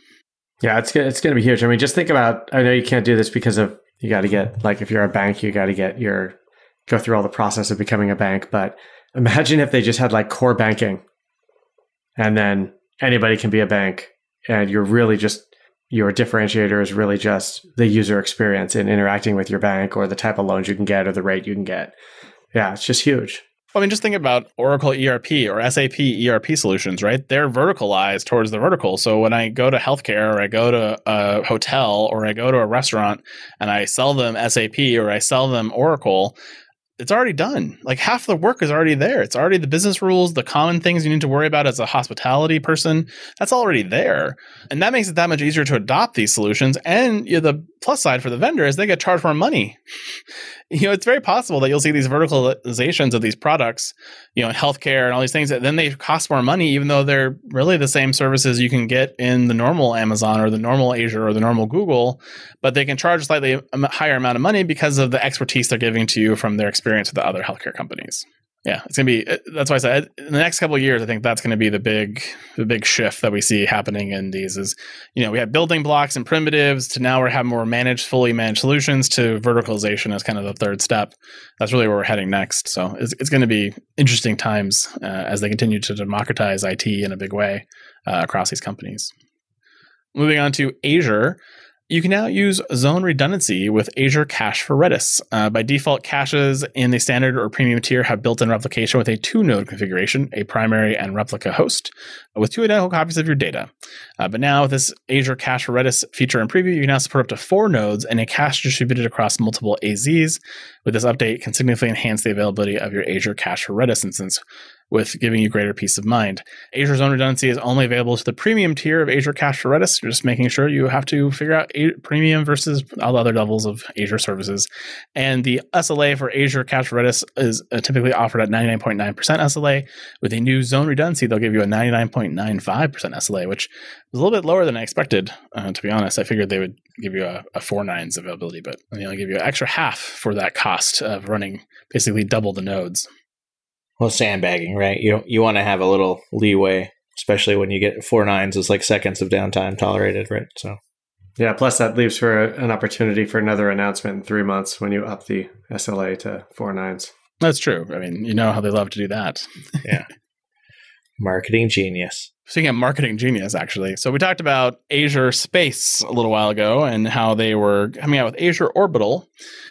Yeah, it's it's going to be huge. I mean, just think about. I know you can't do this because of you got to get like if you're a bank, you got to get your go through all the process of becoming a bank. But imagine if they just had like core banking, and then anybody can be a bank, and you're really just your differentiator is really just the user experience in interacting with your bank or the type of loans you can get or the rate you can get. Yeah, it's just huge. I mean, just think about Oracle ERP or SAP ERP solutions, right? They're verticalized towards the vertical. So when I go to healthcare or I go to a hotel or I go to a restaurant and I sell them SAP or I sell them Oracle, it's already done. Like half the work is already there. It's already the business rules, the common things you need to worry about as a hospitality person. That's already there. And that makes it that much easier to adopt these solutions. And you know, the plus side for the vendor is they get charged more money. you know, it's very possible that you'll see these verticalizations of these products, you know, healthcare and all these things that then they cost more money, even though they're really the same services you can get in the normal Amazon or the normal Azure or the normal Google, but they can charge a slightly higher amount of money because of the expertise they're giving to you from their experience with the other healthcare companies yeah, it's gonna be. That's why I said in the next couple of years, I think that's to be the big, the big shift that we see happening in these. Is you know we have building blocks and primitives to now we have more managed, fully managed solutions to verticalization as kind of the third step. That's really where we're heading next. So it's, it's going to be interesting times uh, as they continue to democratize IT in a big way uh, across these companies. Moving on to Azure. You can now use zone redundancy with Azure Cache for Redis. Uh, by default, caches in the standard or premium tier have built in replication with a two node configuration, a primary and replica host, with two identical copies of your data. Uh, but now, with this Azure Cache for Redis feature in preview, you can now support up to four nodes and a cache distributed across multiple AZs. With this update, can significantly enhance the availability of your Azure Cache for Redis instance, with giving you greater peace of mind. Azure Zone Redundancy is only available to the premium tier of Azure Cache for Redis, You're just making sure you have to figure out premium versus all the other levels of Azure services. And the SLA for Azure Cache for Redis is uh, typically offered at 99.9% SLA. With a new zone redundancy, they'll give you a 99.95% SLA, which is a little bit lower than I expected, uh, to be honest. I figured they would give you a, a four nines availability, but they only give you an extra half for that cost of running basically double the nodes. Well, sandbagging, right? You you want to have a little leeway, especially when you get four nines is like seconds of downtime tolerated, right? So yeah. Plus, that leaves for a, an opportunity for another announcement in three months when you up the SLA to four nines. That's true. I mean, you know how they love to do that. yeah. Marketing genius. Speaking of marketing genius, actually. So we talked about Azure Space a little while ago and how they were coming out with Azure Orbital.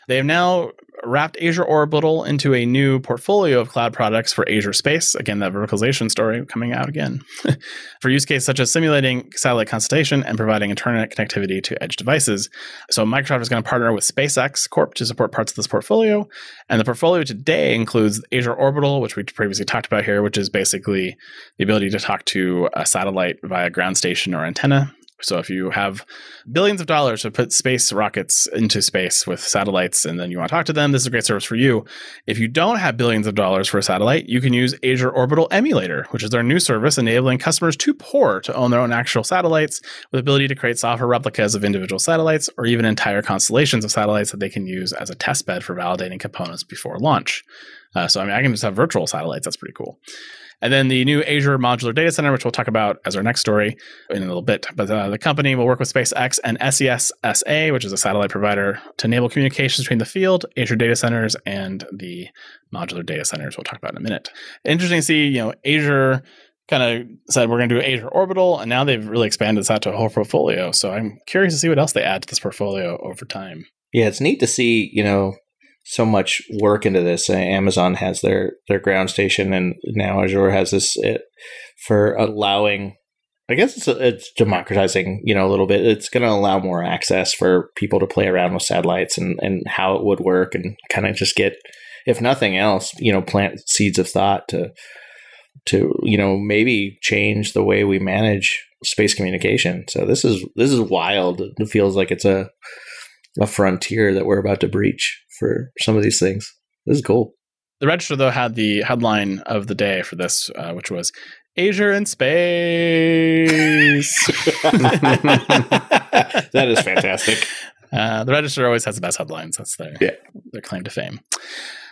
They have now wrapped Azure Orbital into a new portfolio of cloud products for Azure Space. Again, that verticalization story coming out again. for use cases such as simulating satellite constellation and providing internet connectivity to edge devices. So Microsoft is going to partner with SpaceX Corp to support parts of this portfolio. And the portfolio today includes Azure Orbital, which we previously talked about here, which is basically the ability to talk to a satellite via ground station or antenna. So if you have billions of dollars to put space rockets into space with satellites and then you want to talk to them, this is a great service for you. If you don't have billions of dollars for a satellite, you can use Azure Orbital Emulator, which is their new service enabling customers too poor to own their own actual satellites with ability to create software replicas of individual satellites or even entire constellations of satellites that they can use as a test bed for validating components before launch. Uh, so I mean, I can just have virtual satellites. That's pretty cool. And then the new Azure Modular Data Center, which we'll talk about as our next story in a little bit. But uh, the company will work with SpaceX and SES SA, which is a satellite provider, to enable communications between the field, Azure data centers, and the modular data centers. We'll talk about in a minute. Interesting to see, you know, Azure kind of said we're going to do Azure Orbital, and now they've really expanded this out to a whole portfolio. So I'm curious to see what else they add to this portfolio over time. Yeah, it's neat to see, you know, so much work into this. Uh, Amazon has their their ground station, and now Azure has this it, for allowing. I guess it's it's democratizing, you know, a little bit. It's going to allow more access for people to play around with satellites and and how it would work, and kind of just get, if nothing else, you know, plant seeds of thought to to you know maybe change the way we manage space communication. So this is this is wild. It feels like it's a a frontier that we're about to breach for some of these things. This is cool. The Register, though, had the headline of the day for this, uh, which was Azure in space. that is fantastic. Uh, the Register always has the best headlines. That's their yeah. their claim to fame.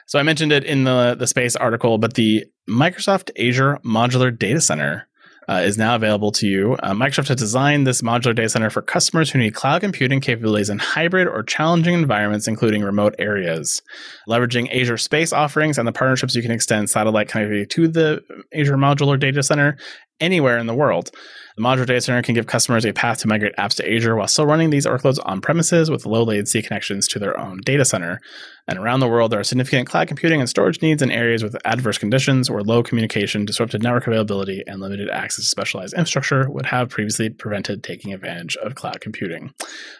So I mentioned it in the the space article, but the Microsoft Azure Modular Data Center uh, is now available to you. Uh, Microsoft has designed this modular data center for customers who need cloud computing capabilities in hybrid or challenging environments, including remote areas. Leveraging Azure Space offerings and the partnerships, you can extend satellite connectivity to the Azure Modular Data Center anywhere in the world. The modular data center can give customers a path to migrate apps to Azure while still running these workloads on premises with low latency connections to their own data center. And around the world, there are significant cloud computing and storage needs in areas with adverse conditions where low communication, disrupted network availability, and limited access to specialized infrastructure would have previously prevented taking advantage of cloud computing.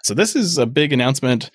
So, this is a big announcement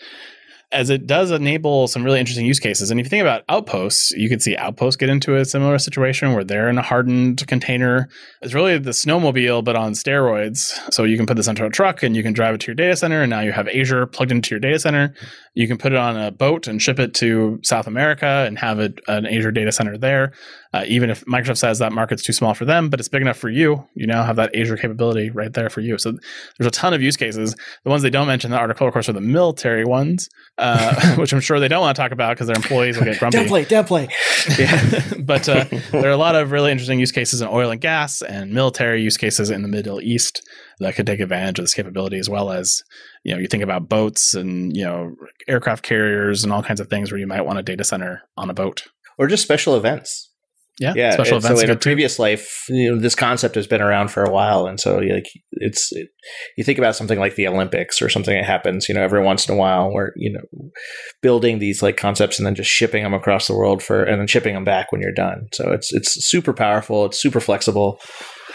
as it does enable some really interesting use cases. And if you think about outposts, you could see outposts get into a similar situation where they're in a hardened container. It's really the snowmobile, but on steroids. So you can put this onto a truck and you can drive it to your data center. And now you have Azure plugged into your data center. You can put it on a boat and ship it to South America and have it, an Azure data center there. Uh, even if Microsoft says that market's too small for them, but it's big enough for you, you now have that Azure capability right there for you. So there's a ton of use cases. The ones they don't mention in the article, of course, are the military ones, uh, which I'm sure they don't want to talk about because their employees will get grumpy. downplay, downplay. Yeah. but uh, there are a lot of really interesting use cases in oil and gas and military use cases in the Middle East that could take advantage of this capability, as well as you know you think about boats and you know aircraft carriers and all kinds of things where you might want a data center on a boat or just special events yeah, yeah. Special events. So in a previous too. life, you know, this concept has been around for a while, and so like it's it, you think about something like the Olympics or something that happens, you know, every once in a while, where you know, building these like concepts and then just shipping them across the world for, and then shipping them back when you're done. So it's it's super powerful. It's super flexible.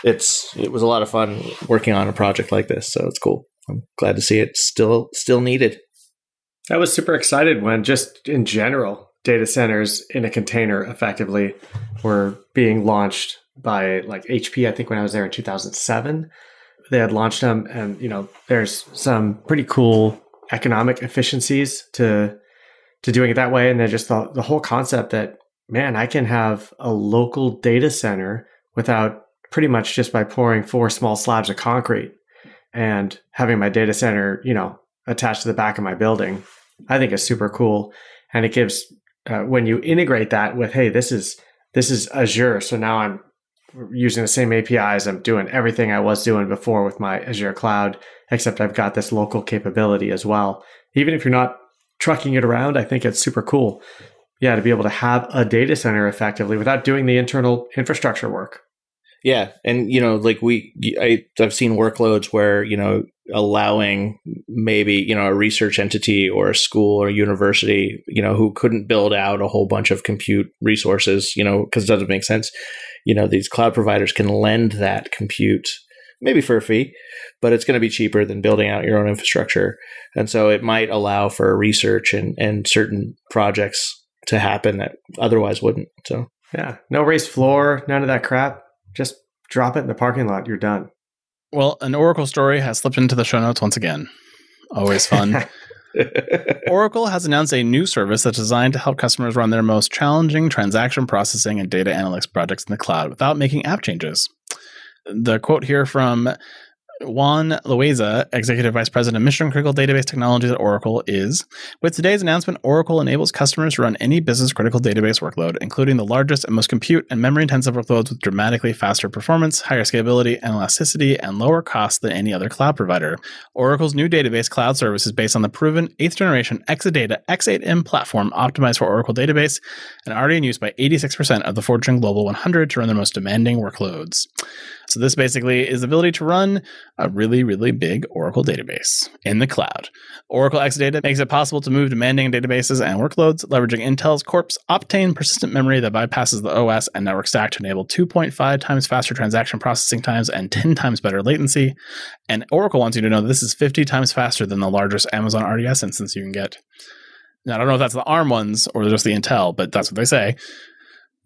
It's it was a lot of fun working on a project like this. So it's cool. I'm glad to see it still still needed. I was super excited when just in general data centers in a container effectively were being launched by like HP. I think when I was there in 2007, they had launched them, and you know, there's some pretty cool economic efficiencies to to doing it that way. And then just the, the whole concept that man, I can have a local data center without pretty much just by pouring four small slabs of concrete and having my data center, you know, attached to the back of my building. I think is super cool, and it gives uh, when you integrate that with, hey, this is this is Azure, so now I'm using the same APIs. I'm doing everything I was doing before with my Azure cloud, except I've got this local capability as well. Even if you're not trucking it around, I think it's super cool. Yeah, to be able to have a data center effectively without doing the internal infrastructure work. Yeah, and you know, like we, I, I've seen workloads where you know allowing maybe you know a research entity or a school or a university you know who couldn't build out a whole bunch of compute resources you know because it doesn't make sense you know these cloud providers can lend that compute maybe for a fee but it's going to be cheaper than building out your own infrastructure and so it might allow for research and and certain projects to happen that otherwise wouldn't so Yeah. No raised floor, none of that crap. Just drop it in the parking lot. You're done. Well, an Oracle story has slipped into the show notes once again. Always fun. Oracle has announced a new service that's designed to help customers run their most challenging transaction processing and data analytics projects in the cloud without making app changes. The quote here from Juan Loaiza, Executive Vice President of Mission Critical Database Technologies at Oracle, is With today's announcement, Oracle enables customers to run any business critical database workload, including the largest and most compute and memory intensive workloads with dramatically faster performance, higher scalability and elasticity, and lower cost than any other cloud provider. Oracle's new database cloud service is based on the proven 8th generation Exadata X8M platform optimized for Oracle database and already in use by 86% of the Fortune Global 100 to run their most demanding workloads. So this basically is the ability to run a really, really big Oracle database in the cloud. Oracle Exadata makes it possible to move demanding databases and workloads, leveraging Intel's Corp's Optane persistent memory that bypasses the OS and network stack to enable 2.5 times faster transaction processing times and 10 times better latency. And Oracle wants you to know this is 50 times faster than the largest Amazon RDS instance you can get. Now, I don't know if that's the ARM ones or just the Intel, but that's what they say.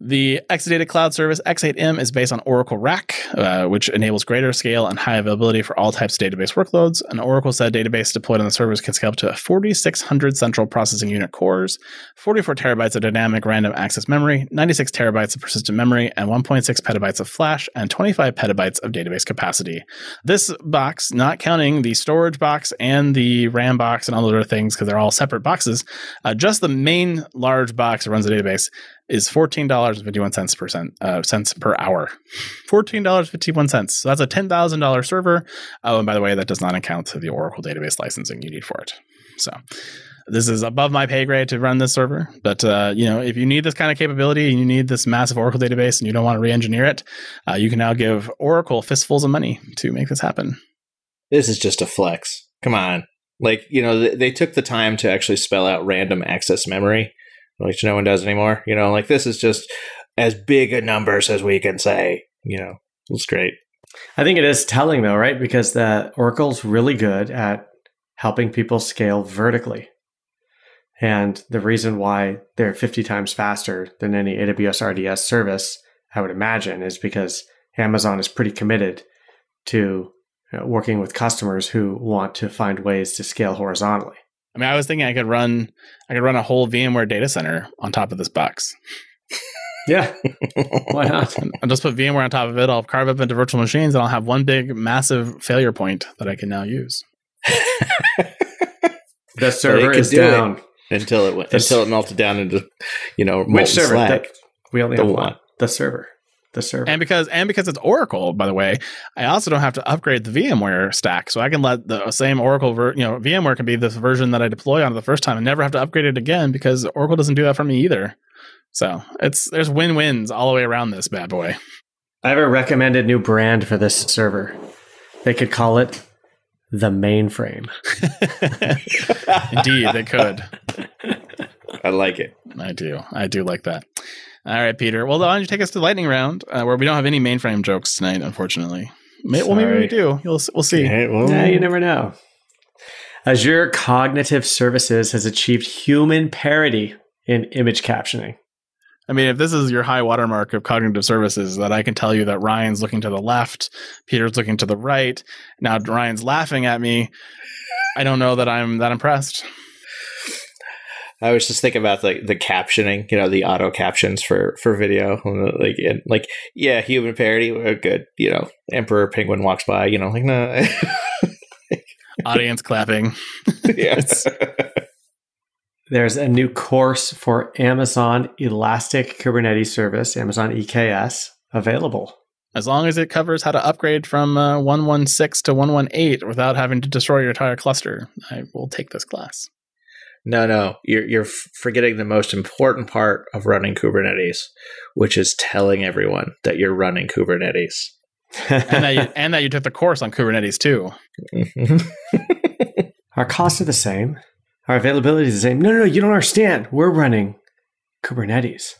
The Exadata Cloud Service X8M is based on Oracle RAC, uh, which enables greater scale and high availability for all types of database workloads. An Oracle said database deployed on the service can scale up to 4,600 central processing unit cores, 44 terabytes of dynamic random access memory, 96 terabytes of persistent memory, and 1.6 petabytes of flash, and 25 petabytes of database capacity. This box, not counting the storage box and the RAM box and all those other things, because they're all separate boxes, uh, just the main large box that runs the database is fourteen dollars and fifty one cents per cent, uh, cents per hour. Fourteen dollars fifty one cents. So that's a ten thousand dollar server. Oh, and by the way, that does not account to the Oracle database licensing you need for it. So this is above my pay grade to run this server. But uh, you know, if you need this kind of capability and you need this massive Oracle database and you don't want to re-engineer it, uh, you can now give Oracle fistfuls of money to make this happen. this is just a flex come on like you know they, they took the time to actually spell out random access memory which no one does anymore you know like this is just as big a numbers as we can say you know it's great I think it is telling though, right? Because the Oracle's really good at helping people scale vertically. And the reason why they're 50 times faster than any AWS RDS service, I would imagine, is because Amazon is pretty committed to you know, working with customers who want to find ways to scale horizontally. I mean, I was thinking I could run, I could run a whole VMware data center on top of this box. Yeah, why not? I'll just put VMware on top of it. I'll carve up into virtual machines, and I'll have one big, massive failure point that I can now use. The server could is do it. down. until it went until it melted down into you know Which molten server? slag. The- we only The have one. one. The server. The server. And because and because it's Oracle, by the way, I also don't have to upgrade the VMware stack, so I can let the same Oracle, ver- you know, VMware can be the version that I deploy on the first time and never have to upgrade it again because Oracle doesn't do that for me either. So it's there's win wins all the way around this bad boy. I have a recommended new brand for this server. They could call it the mainframe. Indeed, they could. I like it. I do. I do like that. All right, Peter. Well, why don't you take us to the lightning round, uh, where we don't have any mainframe jokes tonight, unfortunately. May- well, maybe we do. You'll, we'll see. Okay, well, Yeah, you never know. Azure Cognitive Services has achieved human parity in image captioning. I mean, if this is your high watermark of cognitive services, that I can tell you that Ryan's looking to the left, Peter's looking to the right. Now Ryan's laughing at me. I don't know that I'm that impressed. I was just thinking about like the captioning, you know, the auto captions for for video, like and like yeah, human parody, good. You know, Emperor Penguin walks by, you know, like no, Audience clapping. yes, There's a new course for Amazon Elastic Kubernetes Service, Amazon EKS, available. As long as it covers how to upgrade from uh, 116 to 118 without having to destroy your entire cluster, I will take this class. No, no, you're you're forgetting the most important part of running Kubernetes, which is telling everyone that you're running Kubernetes. and that you, and that you took the course on Kubernetes too. Mm-hmm. Our costs are the same. Our availability is the same. No, no, no, you don't understand. We're running Kubernetes.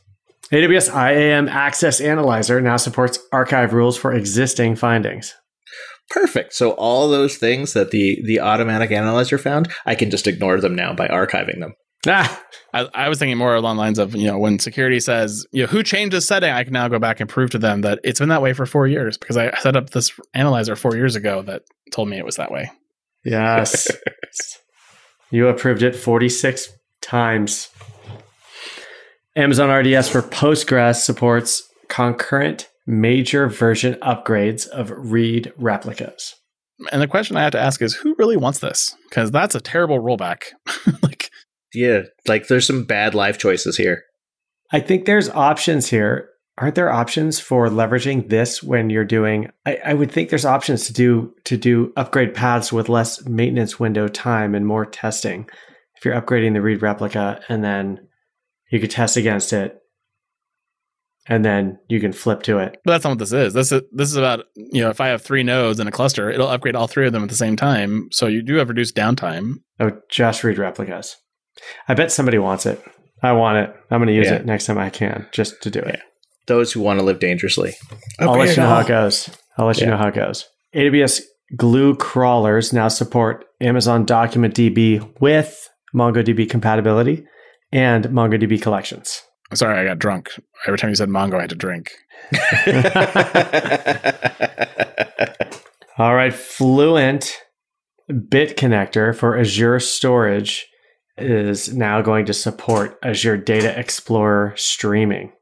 AWS IAM Access Analyzer now supports archive rules for existing findings. Perfect. So all those things that the the automatic analyzer found, I can just ignore them now by archiving them. Ah, I, I was thinking more along the lines of you know when security says you know who changed this setting, I can now go back and prove to them that it's been that way for four years because I set up this analyzer four years ago that told me it was that way. yes. you approved it 46 times. Amazon RDS for Postgres supports concurrent major version upgrades of read replicas. And the question I have to ask is who really wants this? Because that's a terrible rollback. like Yeah, like there's some bad life choices here. I think there's options here. Aren't there options for leveraging this when you're doing I, I would think there's options to do to do upgrade paths with less maintenance window time and more testing. If you're upgrading the read replica and then you could test against it and then you can flip to it. But that's not what this is. This is this is about you know if I have three nodes in a cluster, it'll upgrade all three of them at the same time. So you do have reduced downtime. Oh, just read replicas. I bet somebody wants it. I want it. I'm going to use Yeah. it next time I can just to do it. Yeah. Those who want to live dangerously. I'll let you know how it goes. I'll let you know how it goes. AWS Glue crawlers now support Amazon DocumentDB with MongoDB compatibility and MongoDB collections. Sorry, I got drunk. Every time you said Mongo, I had to drink. All right, Fluent Bit Connector for Azure Storage is now going to support Azure Data Explorer streaming.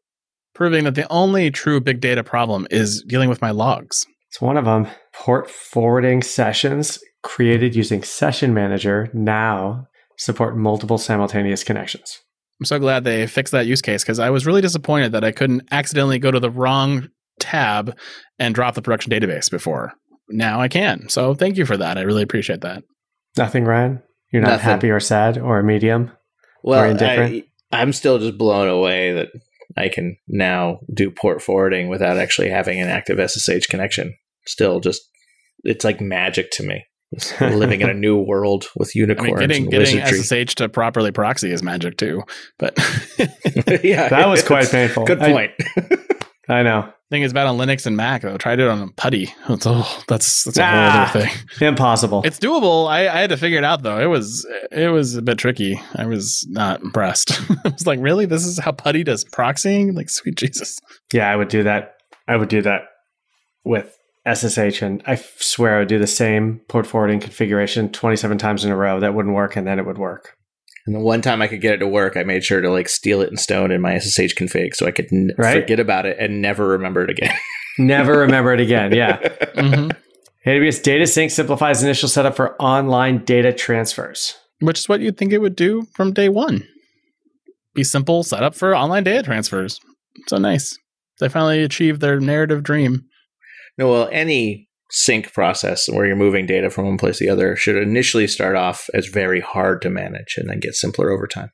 Proving that the only true big data problem is dealing with my logs. It's one of them. Port forwarding sessions created using Session Manager now support multiple simultaneous connections. I'm so glad they fixed that use case because I was really disappointed that I couldn't accidentally go to the wrong tab and drop the production database before. Now I can. So thank you for that. I really appreciate that. Nothing, Ryan? You're not Nothing. happy or sad or medium? well, Or indifferent? I, I'm still just blown away that I can now do port forwarding without actually having an active SSH connection. Still, just it's like magic to me. Living in a new world with I unicorns mean, getting and getting wizardry. SSH to properly proxy is magic too. But yeah, That was quite painful. Good point. I know. thing is bad on Linux and Mac though. Tried it on PuTTY. That's oh, that's that's a whole Ah. other thing. Impossible. It's doable. I, I had to figure it out though. It was it was a bit tricky. I was not impressed. I was like, really? This is how PuTTY does proxying? Like, sweet Jesus. yeah, I would do that. I would do that with SSH, and I f- swear I would do the same port forwarding configuration 27 times in a row. That wouldn't work, and then it would work. And the one time I could get it to work, I made sure to like steal it in stone in my SSH config so I could n- Right. forget about it and never remember it again. Never remember it again. Yeah. hmm AWS DataSync simplifies initial setup for online data transfers. Which is what you'd think it would do from day one. Be simple setup for online data transfers. So nice. They finally achieved their narrative dream. No, well, any sync process where you're moving data from one place to the other should initially start off as very hard to manage and then get simpler over time.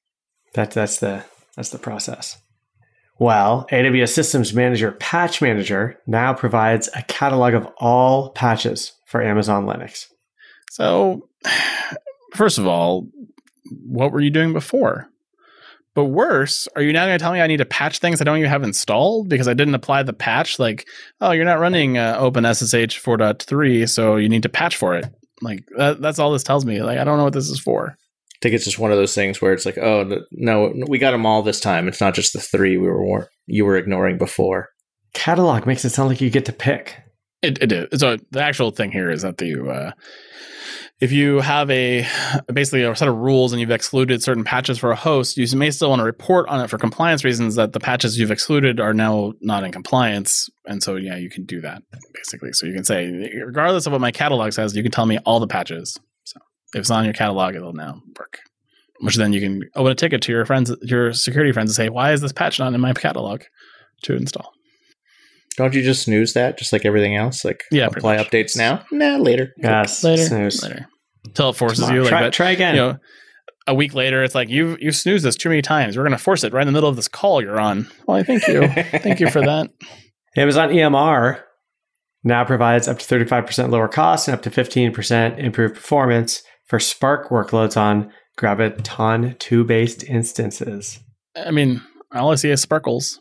That, that's the that's the process. Well, AWS Systems Manager Patch Manager now provides a catalog of all patches for Amazon Linux. So, first of all, what were you doing before? But worse, are you now going to tell me I need to patch things I don't even have installed because I didn't apply the patch? Like, oh, you're not running uh, OpenSSH 4.3, so you need to patch for it. Like, that, that's all this tells me. Like, I don't know what this is for. I think it's just one of those things where it's like, oh n- no, we got them all this time. It's not just the three we were you were ignoring before. Catalog makes it sound like you get to pick. It, it is. So the actual thing here is that you, uh, if you have a basically a set of rules and you've excluded certain patches for a host, you may still want to report on it for compliance reasons that the patches you've excluded are now not in compliance. And so, yeah, you can do that basically. So you can say, regardless of what my catalog says, you can tell me all the patches. So if it's on your catalog, it'll now work. Which then you can open a ticket to your friends, your security friends, and say, "Why is this patch not in my catalog to install?" Don't you just snooze that, just like everything else? Like Yeah, apply updates now? Nah, later. Yes. later, Snooze. later, until it forces you like try, that. try again. You know, a week later, it's like you you snoozed this too many times. We're going to force it right in the middle of this call you're on. Well, thank you, thank you for that. Amazon EMR now provides up to 35% lower cost and up to 15% improved performance for Spark workloads on Graviton 2 based instances. I mean, all I see is sparkles,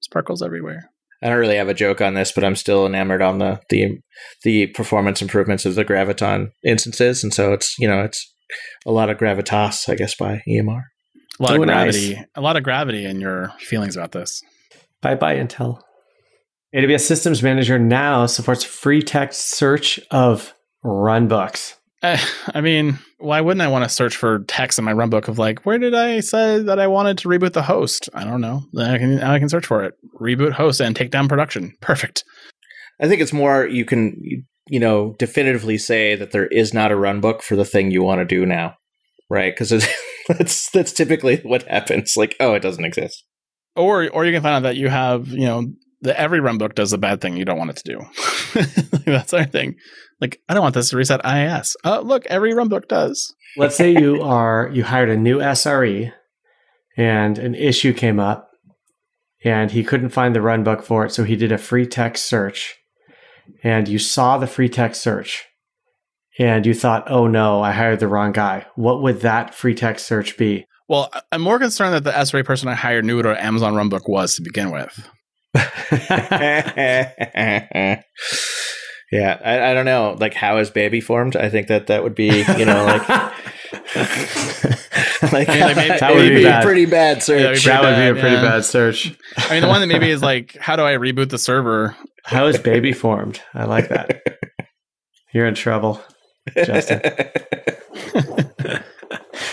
sparkles everywhere. I don't really have a joke on this, but I'm still enamored on the the the performance improvements of the Graviton instances, and so it's you know it's a lot of gravitas, I guess, by EMR. A lot Oh, of nice. gravity, a lot of gravity in your feelings about this. Bye bye, Intel. AWS Systems Manager now supports free text search of runbooks. I mean, why wouldn't I want to search for text in my runbook of like, where did I say that I wanted to reboot the host? I don't know. Then I can I can search for it. Reboot host and take down production. Perfect. I think it's more you can you know definitively say that there is not a run book for the thing you want to do now, right? Because that's that's typically what happens. Like, oh, it doesn't exist. Or or you can find out that you have you know that every runbook does a bad thing you don't want it to do. That's our thing. Like I don't want this to reset IIS. Oh, uh, look, every runbook does. Let's say you are you hired a new SRE and an issue came up and he couldn't find the runbook for it, so he did a free text search. And you saw the free text search and you thought, oh no, I hired the wrong guy. What would that free text search be? Well, I- I'm more concerned that the SRA person I hired knew what an Amazon runbook was to begin with. yeah, I, I don't know. Like, how is baby formed? I think that that would be, you know, like, like I mean, like, maybe- that would maybe- be a pretty bad Yeah, that'd search. be that would be a pretty yeah. bad search. I mean, the one that maybe is like, how do I reboot the server? How is baby formed? I like that. You're in trouble. Justin.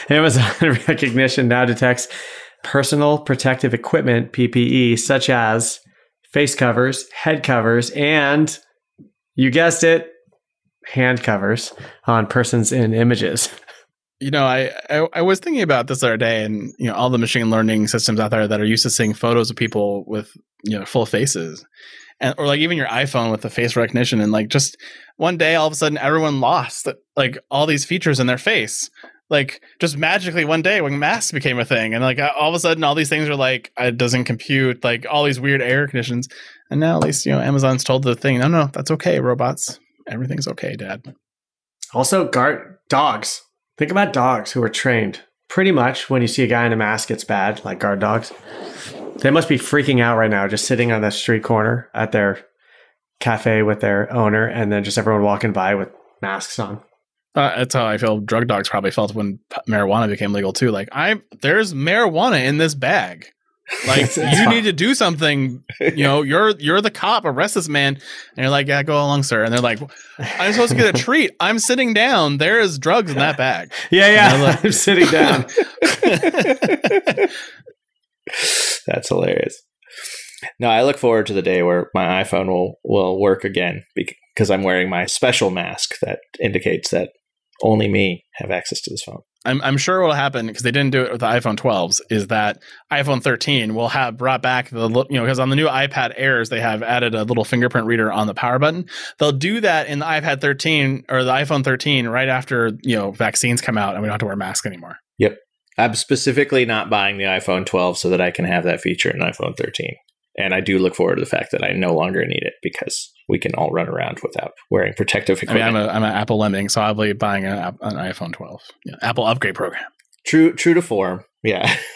Amazon Rekognition now detects personal protective equipment, PPE, such as face covers, head covers, and you guessed it, hand covers on persons in images. You know, I, I I was thinking about this the other day, and you know, all the machine learning systems out there that are used to seeing photos of people with you know full faces, and or like even your iPhone with the face recognition, and like just one day, all of a sudden, everyone lost like all these features in their face. Like just magically one day when masks became a thing, and like all of a sudden, all these things are like it doesn't compute, like all these weird error conditions. And now at least you know Amazon's told the thing, no, no, that's okay, robots, everything's okay, Dad. Also, guard dogs. Think about dogs who are trained. Pretty much when you see a guy in a mask, it's bad, like guard dogs. They must be freaking out right now, just sitting on the street corner at their cafe with their owner, and then just everyone walking by with masks on. Uh, that's how I feel. Drug dogs probably felt when p- marijuana became legal too. Like, I there's marijuana in this bag. Like, It's- it's you fine. need to do something. You know, you're you're the cop. Arrest this man. And you're like, yeah, go along, sir. And they're like, I'm supposed to get a treat. I'm sitting down. There is drugs in that bag. Yeah, Yeah, look. I'm sitting down. That's hilarious. No, I look forward to the day where my iPhone will will work again because I'm wearing my special mask that indicates that only me have access to this phone. I'm, I'm sure what'll happen because they didn't do it with the iPhone 12s is that iPhone 13 will have brought back the li- you know because on the new iPad Airs they have added a little fingerprint reader on the power button. They'll do that in the iPad 13 or the iPhone 13 right after you know vaccines come out and we don't have to wear masks anymore. Yep, I'm specifically not buying the iPhone 12 so that I can have that feature in iPhone 13. And I do look forward to the fact that I no longer need it because we can all run around without wearing protective I mean, I'm, a I'm an Apple lemming, so I'll be buying an, an iPhone 12. Yeah, Apple upgrade program. true true to form. Yeah.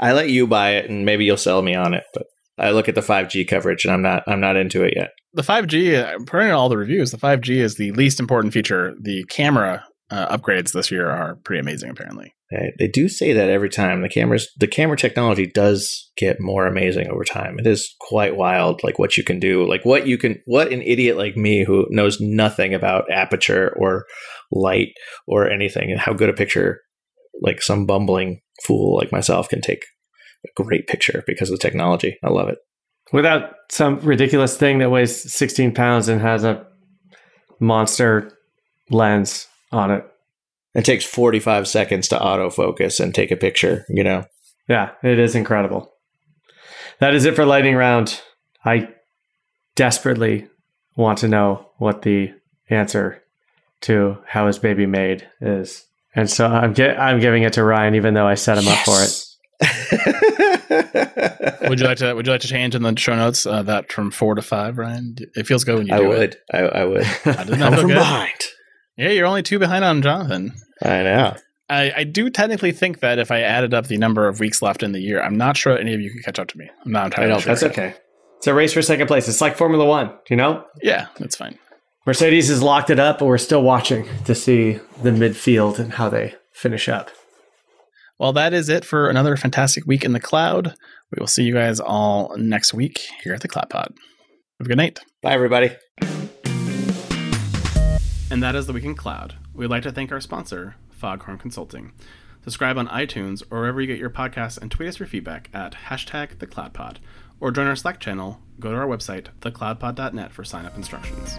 I let you buy it and maybe you'll sell me on it, but I look at the 5G coverage and I'm not I'm not into it yet. The 5G, uh, according to all the reviews, the 5G is the least important feature. The camera uh, upgrades this year are pretty amazing, apparently. They, they do say that every time the cameras the camera technology does get more amazing over time. It is quite wild like what you can do. Like what you can what an idiot like me who knows nothing about aperture or light or anything and how good a picture like some bumbling fool like myself can take a great picture because of the technology. I love it. Without some ridiculous thing that weighs 16 pounds and has a monster lens on it. It takes 45 seconds to autofocus and take a picture, you know. Yeah, it is incredible. That is it for lightning round. I desperately want to know what the answer to how his baby made is. And so I'm get, I'm giving it to Ryan, even though I set him yes. up for it. would you like to Would you like to change in the show notes uh, that from four to five, Ryan? It feels good when you I do would. it. I, I would. I did not from good. behind. Yeah, you're only two behind on Jonathan. I know. I, I, do technically think that if I added up the number of weeks left in the year, I'm not sure any of you can catch up to me. I'm not entirely sure. That's okay. It's a race for second place. It's like Formula One, you know? Yeah, that's fine. Mercedes has locked it up, but we're still watching to see the midfield and how they finish up. Well, that is it for another fantastic week in the cloud. We will see you guys all next week here at the Cloud Pod. Have a good night. Bye, everybody. And that is the Week in Cloud. We'd like to thank our sponsor, Foghorn Consulting. Subscribe on iTunes or wherever you get your podcasts and tweet us your feedback at hashtag thecloudpod. Or join our Slack channel, go to our website, thecloudpod.net for sign up instructions.